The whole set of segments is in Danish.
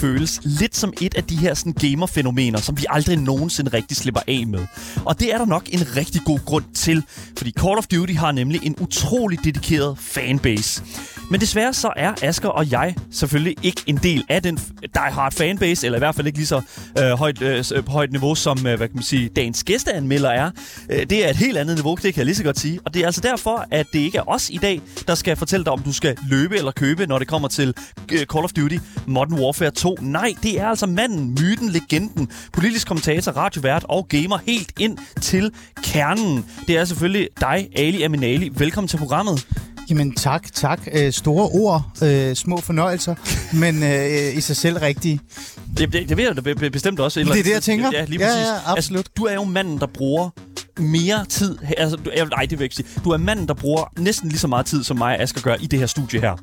Call of Duty føles lidt som et af de her sådan, gamer-fænomener, som vi aldrig nogensinde rigtig slipper af med. Og det er der nok en rigtig god grund til, fordi Call of Duty har nemlig en utrolig dedikeret fanbase. Men desværre så er Asker og jeg selvfølgelig ikke en del af den die-hard fanbase, eller i hvert fald ikke lige så øh, højt, øh, øh, højt niveau, som øh, hvad kan man sige, dagens gæsteanmelder er. Øh, det er et helt andet niveau, det kan jeg lige så godt sige. Og det er altså derfor, at det ikke er os i dag, der skal fortælle dig, om du skal løbe eller købe, når det kommer til øh, Call of Duty Modern Warfare 2. Nej, det er altså manden, myten, legenden, politisk kommentator, radiovært og gamer helt ind til kernen. Det er selvfølgelig dig, Ali Aminali. Velkommen til programmet. Jamen tak, tak. Øh, store ord, øh, små fornøjelser, men øh, i sig selv rigtige. Det, det, det vil jeg da bestemt også. Det er det, jeg tænker. Ja, lige præcis. Ja, ja, absolut. Altså, du er jo manden, der bruger mere tid. Altså, du, nej, det vil jeg ikke sige. Du er manden, der bruger næsten lige så meget tid, som mig og Asger gør i det her studie her.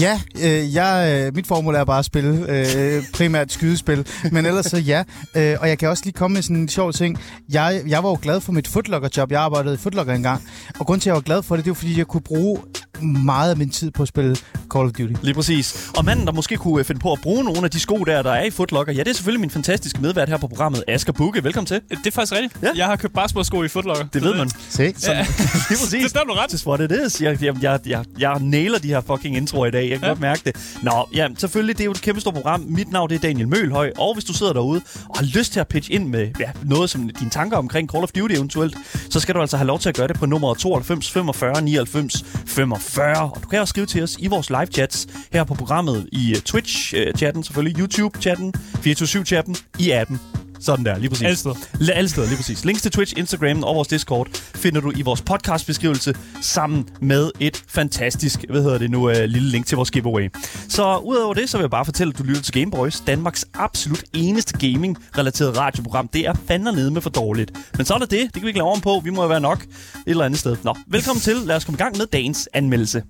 Ja, øh, jeg, øh, mit formål er bare at spille øh, primært skydespil, men ellers så ja. Øh, og jeg kan også lige komme med sådan en sjov ting. Jeg, jeg var jo glad for mit footlocker-job. Jeg arbejdede i footlocker engang. Og grund til, at jeg var glad for det, det var, fordi jeg kunne bruge meget af min tid på at spille Call of Duty. Lige præcis. Og manden, der måske kunne finde på at bruge nogle af de sko der, der er i Footlocker, ja, det er selvfølgelig min fantastiske medvært her på programmet, Asger Bukke. Velkommen til. Det er faktisk rigtigt. Ja. Jeg har købt basketballsko i Footlocker. Det ved man. Se. Så, ja. Lige præcis. Det står du ret. That's what it is. Jeg, jeg, jeg, jeg, jeg nailer de her fucking introer i dag. Jeg kan ja. godt mærke det. Nå, ja, selvfølgelig, det er jo et kæmpe stort program. Mit navn det er Daniel Mølhøj, og hvis du sidder derude og har lyst til at pitche ind med ja, noget som dine tanker omkring Call of Duty eventuelt, så skal du altså have lov til at gøre det på nummer 92 45 99 45. Og du kan også skrive til os i vores live chats her på programmet i øh, Twitch-chatten, øh, selvfølgelig YouTube-chatten, 24-7-chatten, i appen. Sådan der, lige præcis. Alle steder. La- alle steder, lige præcis. Links til Twitch, Instagram og vores Discord finder du i vores podcastbeskrivelse sammen med et fantastisk, hvad hedder det nu, uh, lille link til vores giveaway. Så udover det, så vil jeg bare fortælle, at du lytter til Gameboys, Danmarks absolut eneste gaming-relateret radioprogram. Det er fandme nede med for dårligt. Men så er det det. Det kan vi ikke lave om på. Vi må jo være nok et eller andet sted. Nå, velkommen til. Lad os komme i gang med dagens anmeldelse.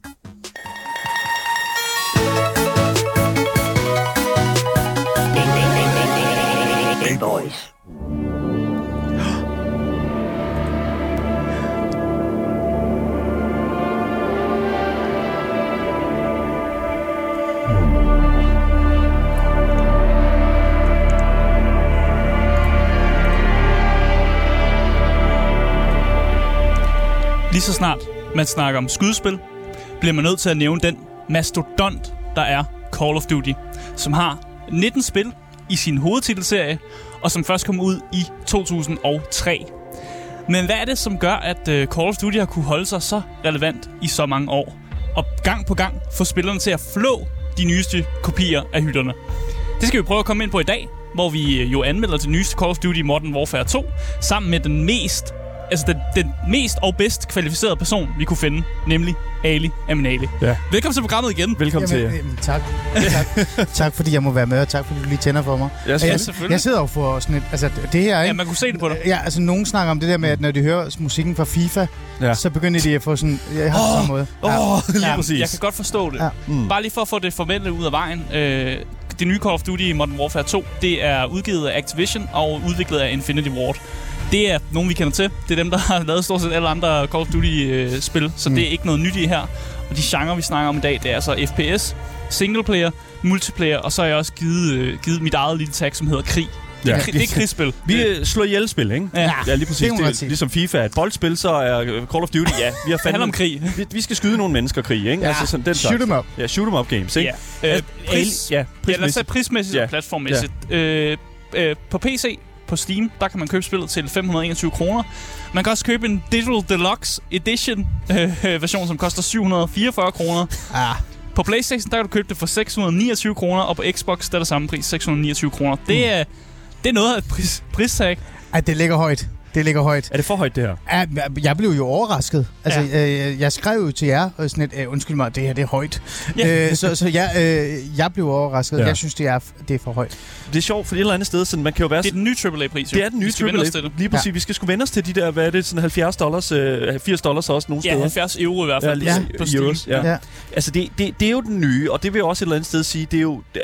Boys. Lige så snart man snakker om skydespil, bliver man nødt til at nævne den mastodont, der er Call of Duty, som har 19 spil i sin hovedtitelserie, og som først kom ud i 2003. Men hvad er det, som gør, at øh, Call of Duty har kunne holde sig så relevant i så mange år? Og gang på gang få spillerne til at flå de nyeste kopier af hylderne. Det skal vi prøve at komme ind på i dag, hvor vi øh, jo anmelder til nyeste Call of Duty Modern Warfare 2, sammen med den mest altså den, den mest og bedst kvalificerede person, vi kunne finde, nemlig Ali Aminali. Ja. Velkommen til programmet igen. Velkommen Jamen, til. jamen, tak. tak. tak, fordi jeg må være med, og tak, fordi du lige tænder for mig. Ja, jeg, selvfølgelig. jeg sidder jo for sådan et... Altså, det her, ikke? Ja, man kunne se det på dig. Ja, altså nogen snakker om det der med, at når de hører musikken fra FIFA, Ja. ja. så begynder de at få sådan... Jeg har oh, samme måde. Åh, oh, lige Ja, præcis. jeg kan godt forstå det. Ja. Mm. Bare lige for at få det formelle ud af vejen. Øh, det nye Call of Duty Modern Warfare 2, det er udgivet af Activision og udviklet af Infinity Ward. Det er nogen, vi kender til. Det er dem, der har lavet stort set alle andre Call of Duty-spil, så Mm. det er ikke noget nyt i her. Og de genre, vi snakker om i dag, det er altså FPS, singleplayer, multiplayer, og så har jeg også givet, øh, givet mit eget lille tag, som hedder krig. Det er, Ja. det er krigsspil. Vi øh, slår ihjel-spil, ikke? Ja. Ja, lige præcis. det Det, er, ligesom FIFA er et boldspil, så er øh, Call of Duty, ja, vi har Det handler om fandme... krig. Vi, vi skal skyde nogle mennesker krig, ikke? Ja. Altså sådan den Shoot slags. 'em up. Ja, shoot 'em up games, ikke? Ja. Øh, Øh, pris, ja, ja, lad os prismæssigt. sige prismæssigt Ja. og platformmæssigt. Øh, øh, på PC, på Steam, der kan man købe spillet til 521 kroner. Man kan også købe en Digital Deluxe Edition øh, version, som koster 744 kroner. Ah, På Playstation, der kan du købe det for 629 kroner, og på Xbox, der er det samme pris, 629 kroner. Det er, det er noget af et pris, pristag. ej, det ligger højt. Det ligger højt. Er det for højt, det her? Ja, jeg blev jo overrasket. Altså, Ja. ja. øh, jeg skrev jo til jer, og sådan et, øh, undskyld mig, det her det er højt. Ja. Ja. Øh, så så jeg, øh, jeg blev overrasket. Ja. Ja. Jeg synes, det er, det er for højt. Det er sjovt, for et eller andet sted, sådan, man kan jo være... Det er den nye AAA-pris, det er den nye Vi skal vende AAA. os til det. Lige præcis. Ja. Vi skal sgu vende os til de der, hvad er det, sådan 70 dollars, øh, 80 dollars også nogle Ja, steder. 70 euro i hvert fald Ja, ja, på euros, ja. Ja. Altså, det, det, det er jo den nye, og det vil jeg også et eller andet sted sige, det er jo, det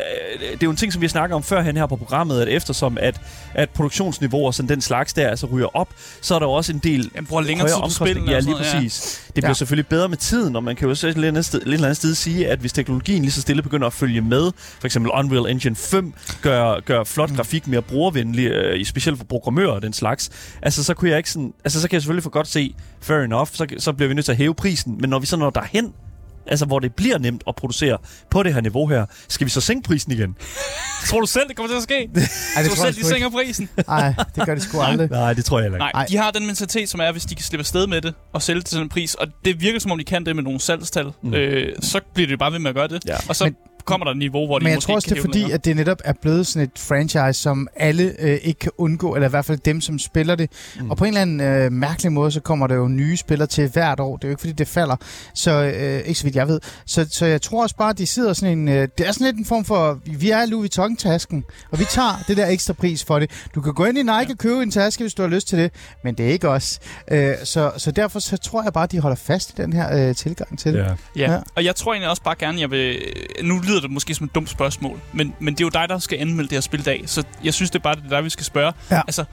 er jo en ting, som vi har snakket om førhen her på programmet, at eftersom at, at produktionsniveauer sådan den slags der altså ryger op, så er der jo også en del Jeg bruger længere højere tid på omkostninger. spillene Ja, lige noget, ja. præcis. Det bliver Ja. selvfølgelig bedre med tiden, og man kan jo så et eller andet sted, et eller andet sted sige, at hvis teknologien lige så stille begynder at følge med, for eksempel Unreal Engine 5 gør, gør flot mm. grafik mere brugervenlig, øh, i specielt for programmører og den slags, altså så kunne jeg ikke sådan, altså så kan jeg selvfølgelig for godt se, fair enough, så, så bliver vi nødt til at hæve prisen, men når vi så når derhen, altså hvor det bliver nemt at producere på det her niveau her, skal vi så sænke prisen igen? Tror du selv, det kommer til at ske? Ej, Tror det du tror selv, jeg de sgu ikke. sænker prisen? Nej, det gør det sgu aldrig. Nej, det tror jeg heller ikke. Nej, Ej. de har den mentalitet, som er, hvis de kan slippe afsted med det og sælge det til den pris, og det virker som om, de kan det med nogle salgstal, mm. øh, så bliver det bare ved med at gøre det. Ja. Og så Men- kommer der et niveau, hvor de Men jeg måske tror også, det er fordi, længere. at det netop er blevet sådan et franchise, som alle øh, ikke kan undgå, eller i hvert fald dem, som spiller det. Mm. Og på en eller anden øh, mærkelig måde, så kommer der jo nye spillere til hvert år. Det er jo ikke fordi, det falder. Så øh, ikke så vidt jeg ved. Så, så jeg tror også bare, at de sidder sådan en... Øh, det er sådan lidt en form for... Vi er Louis Vuitton-tasken, og vi tager det der ekstra pris for det. Du kan gå ind i Nike og købe en taske, hvis du har lyst til det, men det er ikke os. Øh, så, så derfor så tror jeg bare, at de holder fast i den her øh, tilgang til det. Ja. Ja. Ja. og jeg tror egentlig også bare gerne, jeg vil... Nu lyder det måske som et dumt spørgsmål, men, men det er jo dig, der skal anmelde det her spil i dag, så jeg synes, det er bare det er dig, vi skal spørge. Ja. Altså,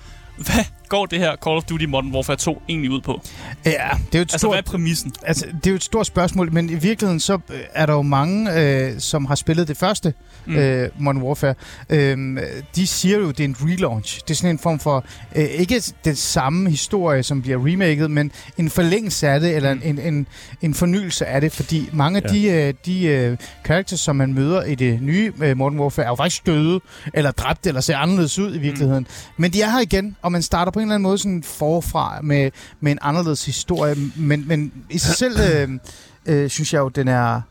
hvad går det her Call of Duty Modern Warfare 2 egentlig ud på? Ja, det er jo et Altså, stort hvad er præmissen? Altså, det er jo et stort spørgsmål, men i virkeligheden så øh, er der jo mange, øh, som har spillet det første Mm. mm. øh, Modern Warfare. Øh, de siger jo, det er en relaunch. Det er sådan en form for, øh, ikke den samme historie, som bliver remaket, men en forlængelse af det, eller en, en, en, en fornyelse af det, fordi mange af Ja. de, øh, de øh, characters, som man møder i det nye øh, Modern Warfare, er jo faktisk døde, eller dræbt, eller ser anderledes ud i virkeligheden. Mm. Men de er her igen, og man starter på en eller anden måde sådan forfra med, med en anderledes historie, men, men i sig selv øh, øh, synes jeg jo, den er...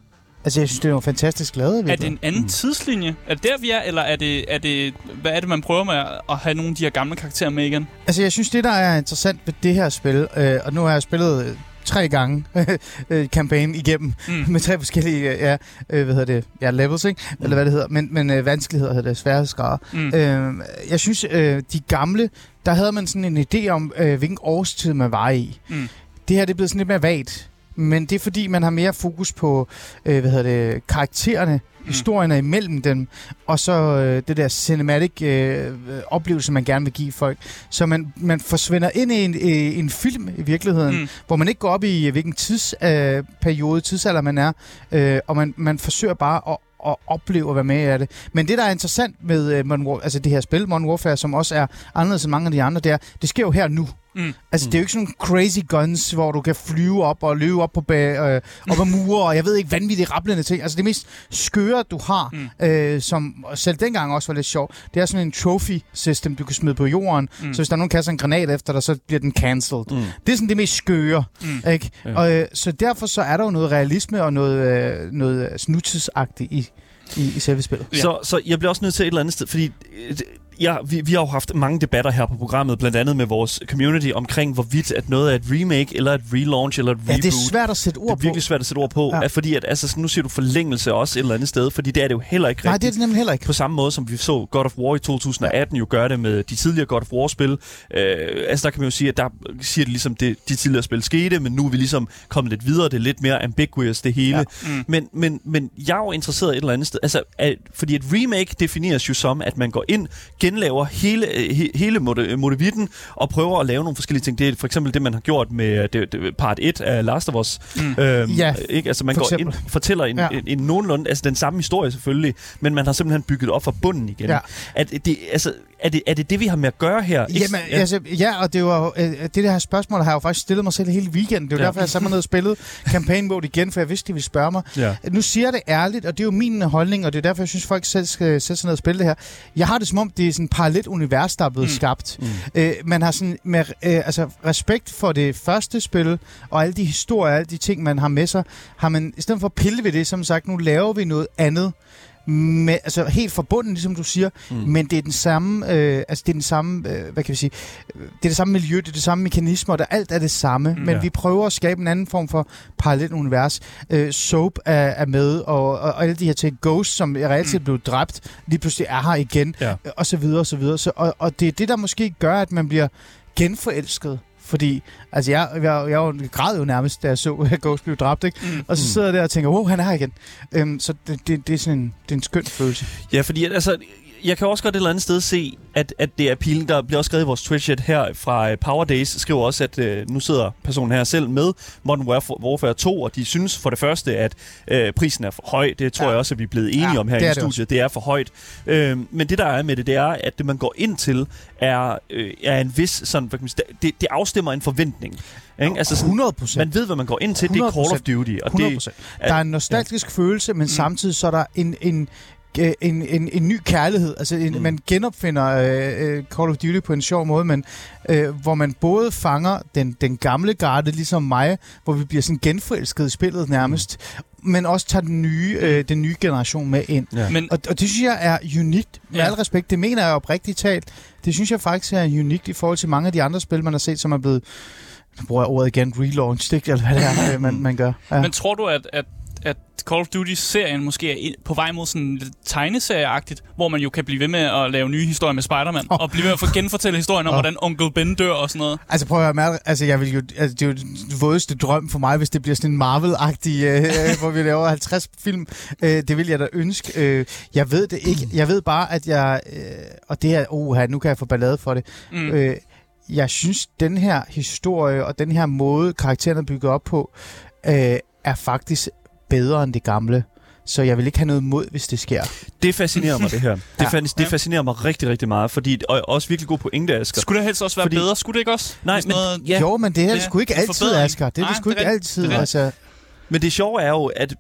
Altså, jeg synes, det er jo fantastisk lavet. Er det en anden mm. tidslinje? Er det der, vi er, eller er det, er det... Hvad er det, man prøver med at have nogle af de her gamle karakterer med igen? Altså, jeg synes, det, der er interessant ved det her spil, øh, og nu har jeg spillet tre gange øh, campaign igennem, Mm. med tre forskellige, øh, ja, øh, hvad hedder det, ja, levels, ikke? Mm. Eller hvad det hedder, men, men øh, vanskeligheder hedder det, sværhedsgrader. Mm. Øh, jeg synes, øh, de gamle, der havde man sådan en idé om, øh, hvilken årstid man var i. Mm. Det her det er blevet sådan lidt mere vagt. Men det er fordi, man har mere fokus på, øh, hvad hedder det, karaktererne, mm. historierne imellem dem, og så øh, det der cinematic øh, oplevelse, man gerne vil give folk. Så man, man forsvinder ind i en, i en film i virkeligheden, Mm. hvor man ikke går op i, hvilken tidsperiode, øh, periode, tidsalder man er, øh, og man, man forsøger bare at at opleve at være med af det. Men det, der er interessant med uh, Modern War, altså det her spil, Modern Warfare, som også er anderledes end mange af de andre, det er, det sker jo her nu. Mm. Altså, det er jo ikke sådan nogle crazy guns, hvor du kan flyve op og løbe op på, ba- øh, op ad mure, og jeg ved ikke, vanvittige rablende ting. Altså, det mest skøre, du har, Mm. øh, som selv dengang også var lidt sjovt, det er sådan en trophy system, du kan smide på jorden. Mm. Så hvis der er nogen, kaster en granat efter dig, så bliver den cancelled. Mm. Det er sådan det mest skøre, Mm. ikke? Ja. Og, øh, så derfor så er der jo noget realisme og noget, øh, noget snutidsagtigt i, i, i selve spillet. Ja. Så, så jeg bliver også nødt til et eller andet sted, fordi øh, ja, vi, vi har jo haft mange debatter her på programmet, blandt andet med vores community, omkring hvorvidt at noget er et remake, eller et relaunch, eller et Ja, reboot. det er svært at sætte det ord er virkelig på. svært at sætte ord på, Ja. ja. fordi at, altså, nu siger du forlængelse også et eller andet sted, fordi det er det jo heller ikke Nej, rigtigt. det er det nemlig heller ikke. På samme måde som vi så God of War i 2018 jo gøre det med de tidligere God of War-spil. Øh, altså der kan man jo sige, at der siger det ligesom, det, de tidligere spil skete, men nu er vi ligesom kommet lidt videre. Det er lidt mere ambiguous, det hele. Ja. Ja. Mm. Men, men, men jeg er jo interesseret et eller andet sted. Altså, at, fordi et remake defineres jo som, at man går ind, genlaver hele, he, hele mode- modevitten og prøver at lave nogle forskellige ting. Det er for eksempel det, man har gjort med det, det, part 1 af Last of Us. Mm. Øhm, Ja, ikke? Altså man for går eksempel. ind, fortæller en, Ja. ja. en, en nogenlunde, altså den samme historie selvfølgelig, men man har simpelthen bygget op fra bunden igen. Ja. At det, altså, er, det, er det det, vi har med at gøre her? Jamen, ja. Altså, ja, og det var øh, det der her spørgsmål har jeg jo faktisk stillet mig selv hele weekenden. Det er jo ja. Derfor, jeg satte mig ned og spillede campaign mode igen, for jeg vidste, de ville spørge mig. Ja. Nu siger jeg det ærligt, og det er jo min holdning, og det er derfor, jeg synes, folk selv skal sætte sig ned og spille det her. Jeg har det som om, det er sådan et parallelt univers, der er blevet Mm. skabt. Mm. Øh, man har sådan med, øh, altså, respekt for det første spil, og alle de historier, alle de ting, man har med sig, har man, i stedet for at pille ved det, som sagt, nu laver vi noget andet, med, altså helt forbundet, ligesom du siger, Mm. men det er den samme, øh, altså det er den samme, øh, hvad kan vi sige, det er det samme miljø, det er det samme mekanismer, der alt er det samme, Mm. men Ja. vi prøver at skabe en anden form for parallelt univers. Øh, Soap er, er med, og, og, og alle de her ting, Ghost, som reelt set Mm. blev dræbt, lige pludselig er her igen, Ja. og så videre, og så videre. Så, og, og det er det, der måske gør, at man bliver genforelsket. Fordi, altså jeg, jeg, jeg, jeg græd jo nærmest, da jeg så at Ghost blive dræbt, ikke? Mm. Og så sidder jeg der og tænker, wow, han er her igen. Øhm, så det, det, det, er sådan en, det er en skøn følelse. Ja, fordi altså, jeg kan også godt et eller andet sted se, at, at det er pilen, der bliver også skrevet i vores Twitch-chat her fra øh, Power Days, skriver også, at øh, nu sidder personen her selv med Modern Warf- Warfare 2, og de synes for det første, at øh, prisen er for høj. Det tror Ja. jeg også, at vi er blevet enige Ja, om her i er studiet. Det er for højt. Øh, men det, der er med det, det er, at det, man går ind til, er, øh, er en vis... Sådan, hvad kan man sige, det, det afstemmer en forventning. Ikke? Altså sådan, 100 procent. man ved, hvad man går ind til. Det er Call of 100%. Duty. Og 100 det, Der er en nostalgisk ja. følelse, men mm. samtidig så er der en, en, en, en, en ny kærlighed. Altså, en, mm. Mm. man genopfinder øh, øh, Call of Duty på en sjov måde, men øh, hvor man både fanger den, den gamle garde, ligesom mig, hvor vi bliver sådan genforelsket i spillet nærmest, mm. men også tager den nye, øh, den nye generation med ind. Ja. Men Og, og det synes jeg er unikt, med Ja. al respekt. Det mener jeg oprigtigt talt. Det synes jeg faktisk er unikt i forhold til mange af de andre spil, man har set, som er blevet, nu bruger jeg ordet igen, relaunched, ikke? eller hvad det er, øh, man, man gør. Ja. Men tror du, at, at, at Call of Duty-serien måske er på vej mod sådan lidt tegneserieagtigt, hvor man jo kan blive ved med at lave nye historier med Spider-Man, oh. og blive ved med at genfortælle historien om, Åh. hvordan onkel Ben dør og sådan noget? Altså prøv at høre, Mal- altså, jeg vil jo, altså, det er jo den vådeste drøm for mig, hvis det bliver sådan en Marvel-agtig, øh, hvor vi laver 50 film. Øh, det vil jeg da ønske. Øh, jeg ved det ikke. Jeg ved bare, at jeg... Øh, og det er... Uh, nu kan jeg få ballade for det. Mm. Øh, jeg synes, den her historie og den her måde, karakteren er bygget op på, øh, er faktisk bedre end det gamle. Så jeg vil ikke have noget imod, hvis det sker. det fascinerer mig, det her. Det, Ja. det fascinerer mig rigtig, rigtig meget, fordi, og også virkelig god pointe, Asger. Skulle det helst også være Fordi- bedre? Skulle det ikke også? Nej, men, noget... ja, Jo, men det er Ja, sgu ikke altid. Asger. Det er Nej, det sgu det ikke altid. Det Altså, Men det sjove er jo, at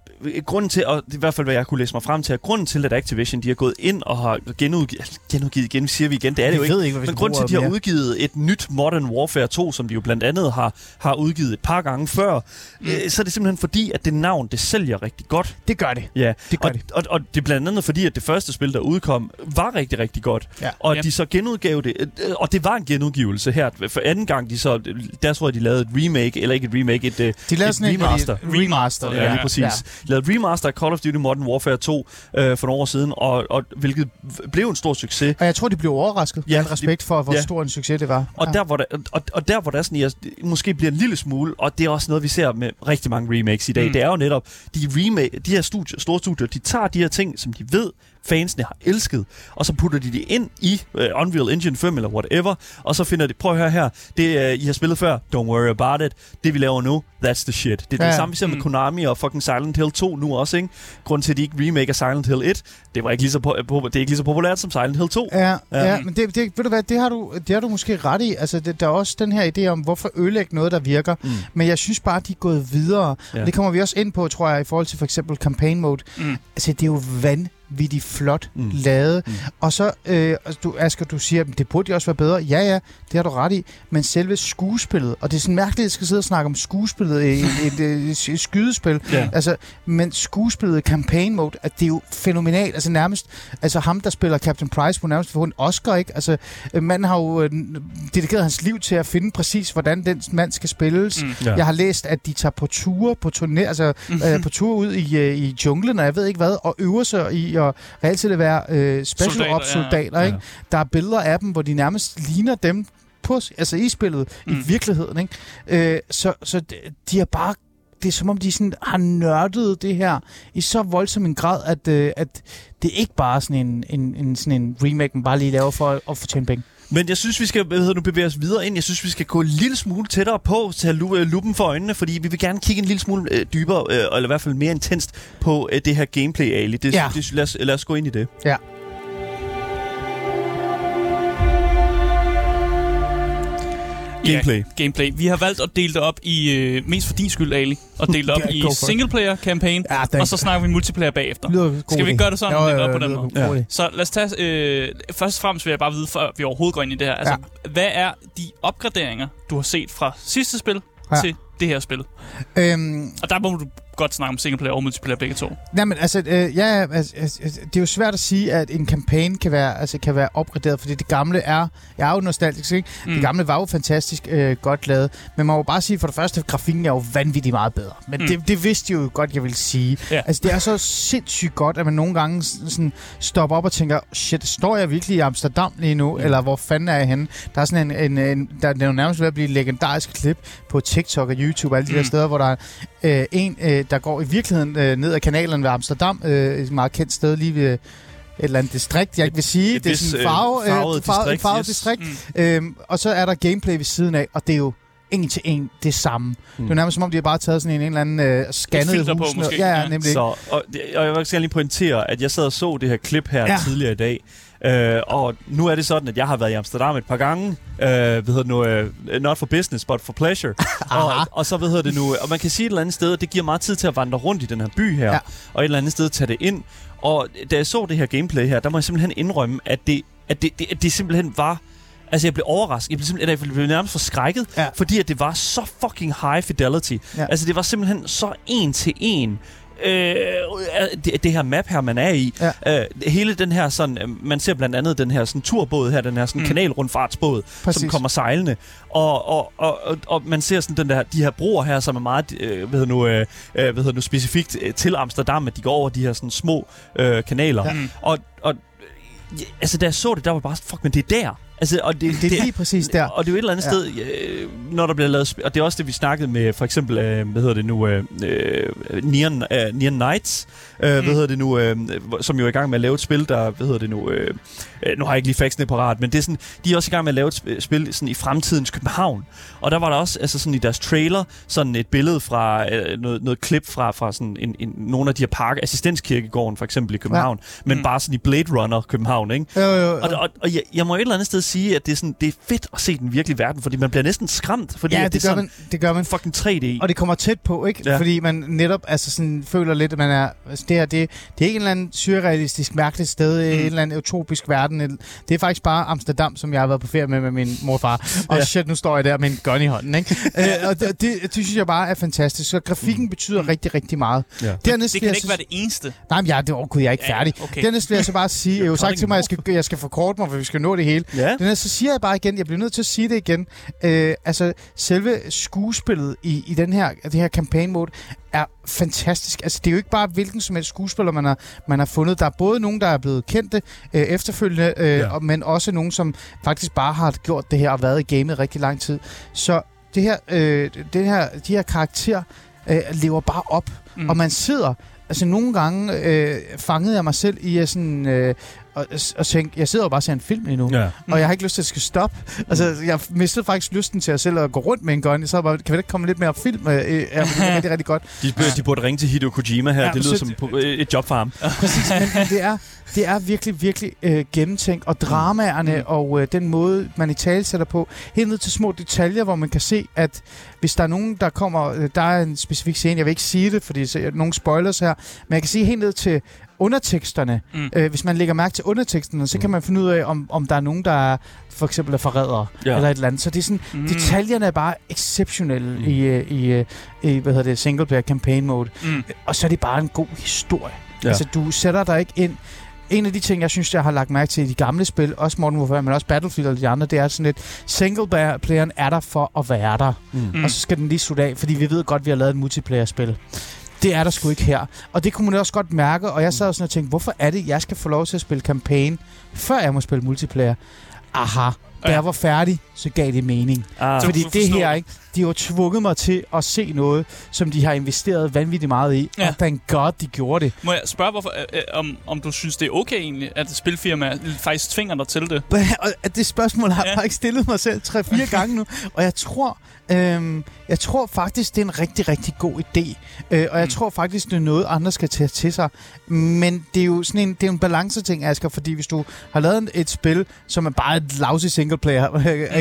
grunden til, og det i hvert fald hvad jeg kunne læse mig frem til, at grunden til, at Activision de har gået ind og har genudgivet, genudgivet igen, siger vi igen, det er det jo ikke. ved ikke, hvad Men grunden til, at de har mere. udgivet et nyt Modern Warfare 2, som de jo blandt andet har, har udgivet et par gange før, mm. øh, så er det simpelthen fordi, at det navn, det sælger rigtig godt. Det gør det. Ja, Det gør og, det. og, og det er blandt andet fordi, at det første spil, der udkom, var rigtig, rigtig godt. Ja. Og Ja. de så genudgav det, øh, og det var en genudgivelse her. For anden gang, de så, der tror jeg, de lavede et remake, eller ikke et remake, et, øh, De lavede et sådan en remaster. Remaster. Ja, Ja, lige præcis. Ja. Ja. Lavede et remaster af Call of Duty Modern Warfare 2 øh, for nogle år siden, og, og hvilket blev en stor succes. Og jeg tror, de blev overrasket. Ja, med respekt for, hvor ja. stor en succes det var. Og, ja. der, hvor der, og, og der, hvor der sådan, jeg, måske bliver en lille smule, og det er også noget, vi ser med rigtig mange remakes i dag, Mm. mm. det er jo netop, de, remake, de her studier, store studier, de tager de her ting, som de ved, fansene har elsket, og så putter de det ind i uh, Unreal Engine 5 eller whatever, og så finder de, prøv at høre her, det uh, I har spillet før, don't worry about it, det vi laver nu, that's the shit. Det er Ja, det samme, vi ser med Mm. Konami og fucking Silent Hill 2 nu også, ikke? Grunden til, at de ikke remaker Silent Hill 1, det var ikke lige så, po- po- det er ikke lige så populært som Silent Hill 2. Ja, ja, Ja. men det, det, ved du hvad, det har du, det har du måske ret i. Altså, det, der er også den her idé om, hvorfor ødelægge noget, der virker. Mm. Men jeg synes bare, de er gået videre. Ja. Ja. Det kommer vi også ind på, tror jeg, i forhold til for eksempel campaign mode. Mm. Altså, det er jo vanvittigt flot Mm. lavet. Mm. Og så, øh, du, Asger, du siger, at det burde jo også være bedre. Ja, ja, det har du ret i. Men selve skuespillet, og det er sådan mærkeligt, at jeg skal sidde og snakke om skuespillet i et, et, et, et skydespil. Ja. Altså, men skuespillet i campaign mode, at det er jo fænomenalt. Altså nærmest, altså ham, der spiller Captain Price, må nærmest få en Oscar, ikke? Altså, øh, manden har jo øh, dedikeret hans liv til at finde præcis, hvordan den mand skal spilles. Mm. Ja. Jeg har læst, at de tager på ture, på turné, altså øh, på tur ud i, øh, i junglen, og jeg ved ikke hvad, og øver sig i at reelt set at være øh, special Soldater, ops ja. soldater, ikke? Der er billeder af dem, hvor de nærmest ligner dem på, altså i spillet, mm. I virkeligheden, ikke? Øh, så, så de- er bare det er som om, de sådan har nørdet det her i så voldsom en grad, at, øh, at det ikke bare er sådan en, en, en, sådan en remake, man bare lige laver for at, at fortjene penge. Men jeg synes, vi skal hvad hedder, nu bevæge os videre ind. Jeg synes, vi skal gå en lille smule tættere på lu- øh, luppen for øjnene, fordi vi vil gerne kigge en lille smule øh, dybere, øh, eller i hvert fald mere intenst på øh, det her gameplay, Ali. Det, Ja. det, lad, os, lad os gå ind i det. Ja. Gameplay. Ja, gameplay. Vi har valgt at dele det op i, øh, mest for din skyld, Ali, og dele det op i go for it. singleplayer campaign, Ja, den, og så snakker vi multiplayer bagefter. Skal vi ikke gøre det sådan? Jo, jo, op på jo, den måde. Ja. Så lad os tage... Øh, først og fremmest vil jeg bare vide, før vi overhovedet går ind i det her. Altså, ja. hvad er de opgraderinger, du har set fra sidste spil. Ja. til det her spil? Øhm, Og der må du godt snakke om singleplayer og multiplayer begge to. Nej, men altså, øh, ja, altså, altså, det er jo svært at sige, at en kampagne kan være, altså, kan være opgraderet, fordi det gamle er, jeg er jo nostalgisk, ikke? Mm. Det gamle var jo fantastisk øh, godt lavet, men man må bare sige, for det første, grafikken er jo vanvittigt meget bedre. Men Mm. mm. det, det vidste jeg jo godt, jeg ville sige. Ja. Altså, det er så sindssygt godt, at man nogle gange sådan stopper op og tænker, shit, står jeg virkelig i Amsterdam lige nu, Ja. eller hvor fanden er jeg henne? Der er sådan en, en, en der, det er jo nærmest ved at blive et legendarisk klip på TikTok og YouTube og alle de Mm. der steder, hvor der er øh, en, øh, der går i virkeligheden øh, ned ad kanalen ved Amsterdam, øh, et meget kendt sted lige ved eller andet distrikt, jeg ikke vil sige. et det er vis, sådan øh, en farve, øh, farvet farve, distrikt, farvet yes. distrikt. Øhm, og så er der gameplay ved siden af, og det er jo en til en det samme. Mm. Det er nærmest som om, de har bare taget sådan en, en eller anden øh, scannet filter på, hus. måske. Ja, ja, Ja. nemlig. Så, og, og jeg vil også gerne lige pointere, at jeg sad og så det her klip her ja. tidligere i dag. Øh, og nu er det sådan, at jeg har været i Amsterdam et par gange. Øh, hvad hedder det nu? Øh, not for business, but for pleasure. og, og så hvad hedder det nu? Og man kan sige et eller andet sted, at det giver meget tid til at vandre rundt i den her by her. Ja. Og et eller andet sted tage det ind. Og da jeg så det her gameplay her, der må jeg simpelthen indrømme, at det, at det, det, at det simpelthen var... Altså, jeg blev overrasket. Jeg blev, simpelthen, jeg blev nærmest forskrækket, Ja. fordi at det var så fucking high fidelity. Ja. Altså, det var simpelthen så en til en. Øh, det, det her map her, man er i. Ja. Øh, hele den her sådan, øh, man ser blandt andet den her sådan turbåd her, den her sådan Mm. mm. kanalrundfartsbåd, Præcis. som kommer sejlende. Og, og, og, og, og man ser sådan den der, de her broer her, som er meget, øh, hvad hedder nu, øh, øh, hvad hedder nu specifikt øh, til Amsterdam, at de går over de her sådan små øh, kanaler. Ja. Ja. Og, og øh, altså, da jeg så det, der var bare, fuck, men det er der. Altså, og det, Det er lige præcis der. og det er jo et eller andet Ja. sted, øh, når der bliver lavet spil, og det er også det, vi snakkede med, for eksempel, øh, hvad hedder det nu, øh, øh, Neon, øh, Neon Knights, øh, mm. hvad hedder det nu, øh, som jo er i gang med at lave et spil, der, hvad hedder det nu, øh, øh, nu har jeg ikke lige faxene parat, men det er sådan, de er også i gang med at lave et sp- spil sådan i fremtidens København. Og der var der også, altså sådan i deres trailer, sådan et billede fra, øh, noget, noget klip fra, fra sådan en, en, nogle af de her parker, assistenskirkegården for eksempel i København, ja. men Mm. bare sådan i Blade Runner København, ikke? Jo, jo, jo. Og, og, og jeg, jeg må et eller andet sted sige, at det er, sådan, det er fedt at se den virkelige verden, fordi man bliver næsten skræmt, fordi ja, det, det, gør sådan man, det gør man. fucking 3D. Og det kommer tæt på, ikke? Ja. Fordi man netop altså sådan, føler lidt, at man er... Altså det her, det, det er ikke en eller anden surrealistisk, mærkeligt sted, mm. en eller anden utopisk verden. Det er faktisk bare Amsterdam, som jeg har været på ferie med med min mor og Ja. shit, nu står jeg der med en gun i hånden, ikke? øh, og det, det, det, synes jeg bare er fantastisk. Så grafikken betyder rigtig, rigtig meget. Ja. Dernæst Det vil kan jeg ikke så- være det eneste. Nej, men ja, det var, gud, jeg er ikke Ja, færdig. okay. Dernæst vil jeg så bare sige, jeg har jo sagt til mig, at jeg skal, jeg skal forkorte mig, for vi skal nå det hele. Ja. Her, så siger jeg bare igen, jeg bliver nødt til at sige det igen. Øh, altså, selve skuespillet i, i den her, det her campaign mode er fantastisk. Altså, det er jo ikke bare hvilken som helst skuespiller, man har, man har fundet. Der er både nogen, der er blevet kendte øh, efterfølgende, øh, Ja. men også nogen, som faktisk bare har gjort det her og været i gamet rigtig lang tid. Så det her, øh, det her, de her karakterer øh, lever bare op, Mm. og man sidder Altså nogle gange øh, fangede jeg mig selv i at sådan, øh, og, og tænke, jeg sidder jo bare og ser en film lige nu, ja. Ja. og jeg har ikke lyst til, at det skal stoppe. Altså, jeg mistede faktisk lysten til at selv at gå rundt med en gun. Så bare, kan vi ikke komme lidt mere film? Øh, øh, ja, det er rigtig, rigtig godt. De, burde- de burde ringe til Hideo Kojima her. Ja, Ja, det lyder så- som øh, et job for ham. Præcis, men det er, det er virkelig, virkelig øh, gennemtænkt. Og dramaerne mm. og øh, den måde, man i tale sætter på, helt ned til små detaljer, hvor man kan se, at hvis der er nogen, der kommer... Øh, der er en specifik scene, jeg vil ikke sige det, fordi så er nogle spoilers her, men jeg kan sige helt ned til underteksterne. Mm. Mm. Øh, hvis man lægger mærke til underteksterne, så kan man finde ud af, om, om der er nogen, der er, for eksempel er forrædere, ja. Eller et eller andet. Så det er sådan, Mm. mm. detaljerne er bare exceptionelle Mm. mm. i, øh, i, øh, i, hvad hedder det, single player campaign mode. Mm. Og så er det bare en god historie. Ja. Ja. Altså, du sætter dig ikke ind... En af de ting, jeg synes, jeg har lagt mærke til i de gamle spil, også Modern Warfare, men også Battlefield og de andre, det er sådan lidt, single-playeren er der for at være der, Mm. mm. og så skal den lige slutte af, fordi vi ved godt, at vi har lavet et multiplayer-spil. Det er der sgu ikke her. Og det kunne man også godt mærke, og jeg sad sådan og tænkte, hvorfor er det, jeg skal få lov til at spille campaign, før jeg må spille multiplayer? Aha, da Ja. jeg var færdig, så gav det mening. Ah, Fordi det her, ikke, de har tvunget mig til at se noget, som de har investeret vanvittigt meget i. Ja. Ja. Og thank God, de gjorde det. Må jeg spørge, hvorfor, øh, øh, om, om du synes, det er okay egentlig, at et spilfirma faktisk tvinger dig til det? Og at det spørgsmål har Ja. jeg faktisk stillet mig selv tre-fire gange nu. Og jeg tror, øhm, jeg tror faktisk, det er en rigtig, rigtig god idé. Øh, og jeg Mm. tror faktisk, det er noget, andre skal tage til sig. Men det er jo sådan en, det er en balanceting, Asger, fordi hvis du har lavet et spil, som er bare et lousy singleplayer,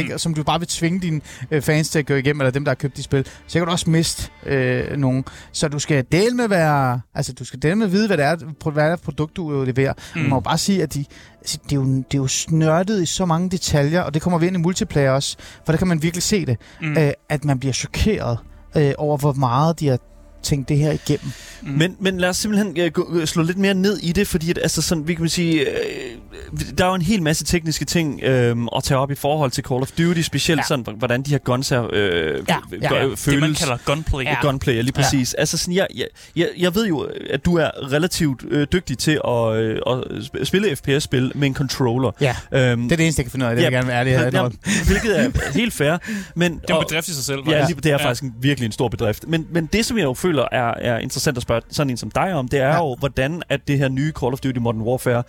mm. som du bare vil tvinge dine øh, fans til at gå igennem, eller dem, der har købt de spil, så kan du også miste øh, nogen. Så du skal dele med være, altså du skal dele med vide, hvad det er, hvad det er produkt, du leverer. Mm. Man må bare sige, at de, det, er jo, det er jo snørtet i så mange detaljer, og det kommer vi ind i multiplayer også, for der kan man virkelig se det, Mm. mm. øh, at man bliver chokeret øh, over, hvor meget de har tænkt det her igennem. Mm. Men, men lad os simpelthen øh, gå, øh, slå lidt mere ned i det, fordi at, altså sådan, vi kan sige, øh, der er jo en hel masse tekniske ting øhm, at tage op i forhold til Call of Duty, specielt Ja. ja. sådan, hvordan de her guns er, øh, Ja, ja, ja. Det, man føles. kalder gunplay. Ja. Ja. Gunplay, lige Ja. præcis. Ja. Altså sådan, jeg, jeg, jeg, ved jo, at du er relativt øh, dygtig til at, øh, at sp- spille FPS-spil med en controller. Ja, Øhm, det er det eneste, jeg kan finde ud af. Det vil jeg gerne være ærlig. ja, Ja, hvilket er helt fair. Men, Det er en bedrift i sig selv. Ja, lige, det er faktisk en, virkelig en stor bedrift. Men, men det, som jeg jo føler er, er interessant at spørge sådan en som dig om, det er Ja. ja. jo, hvordan at det her nye Call of Duty Modern Warfare,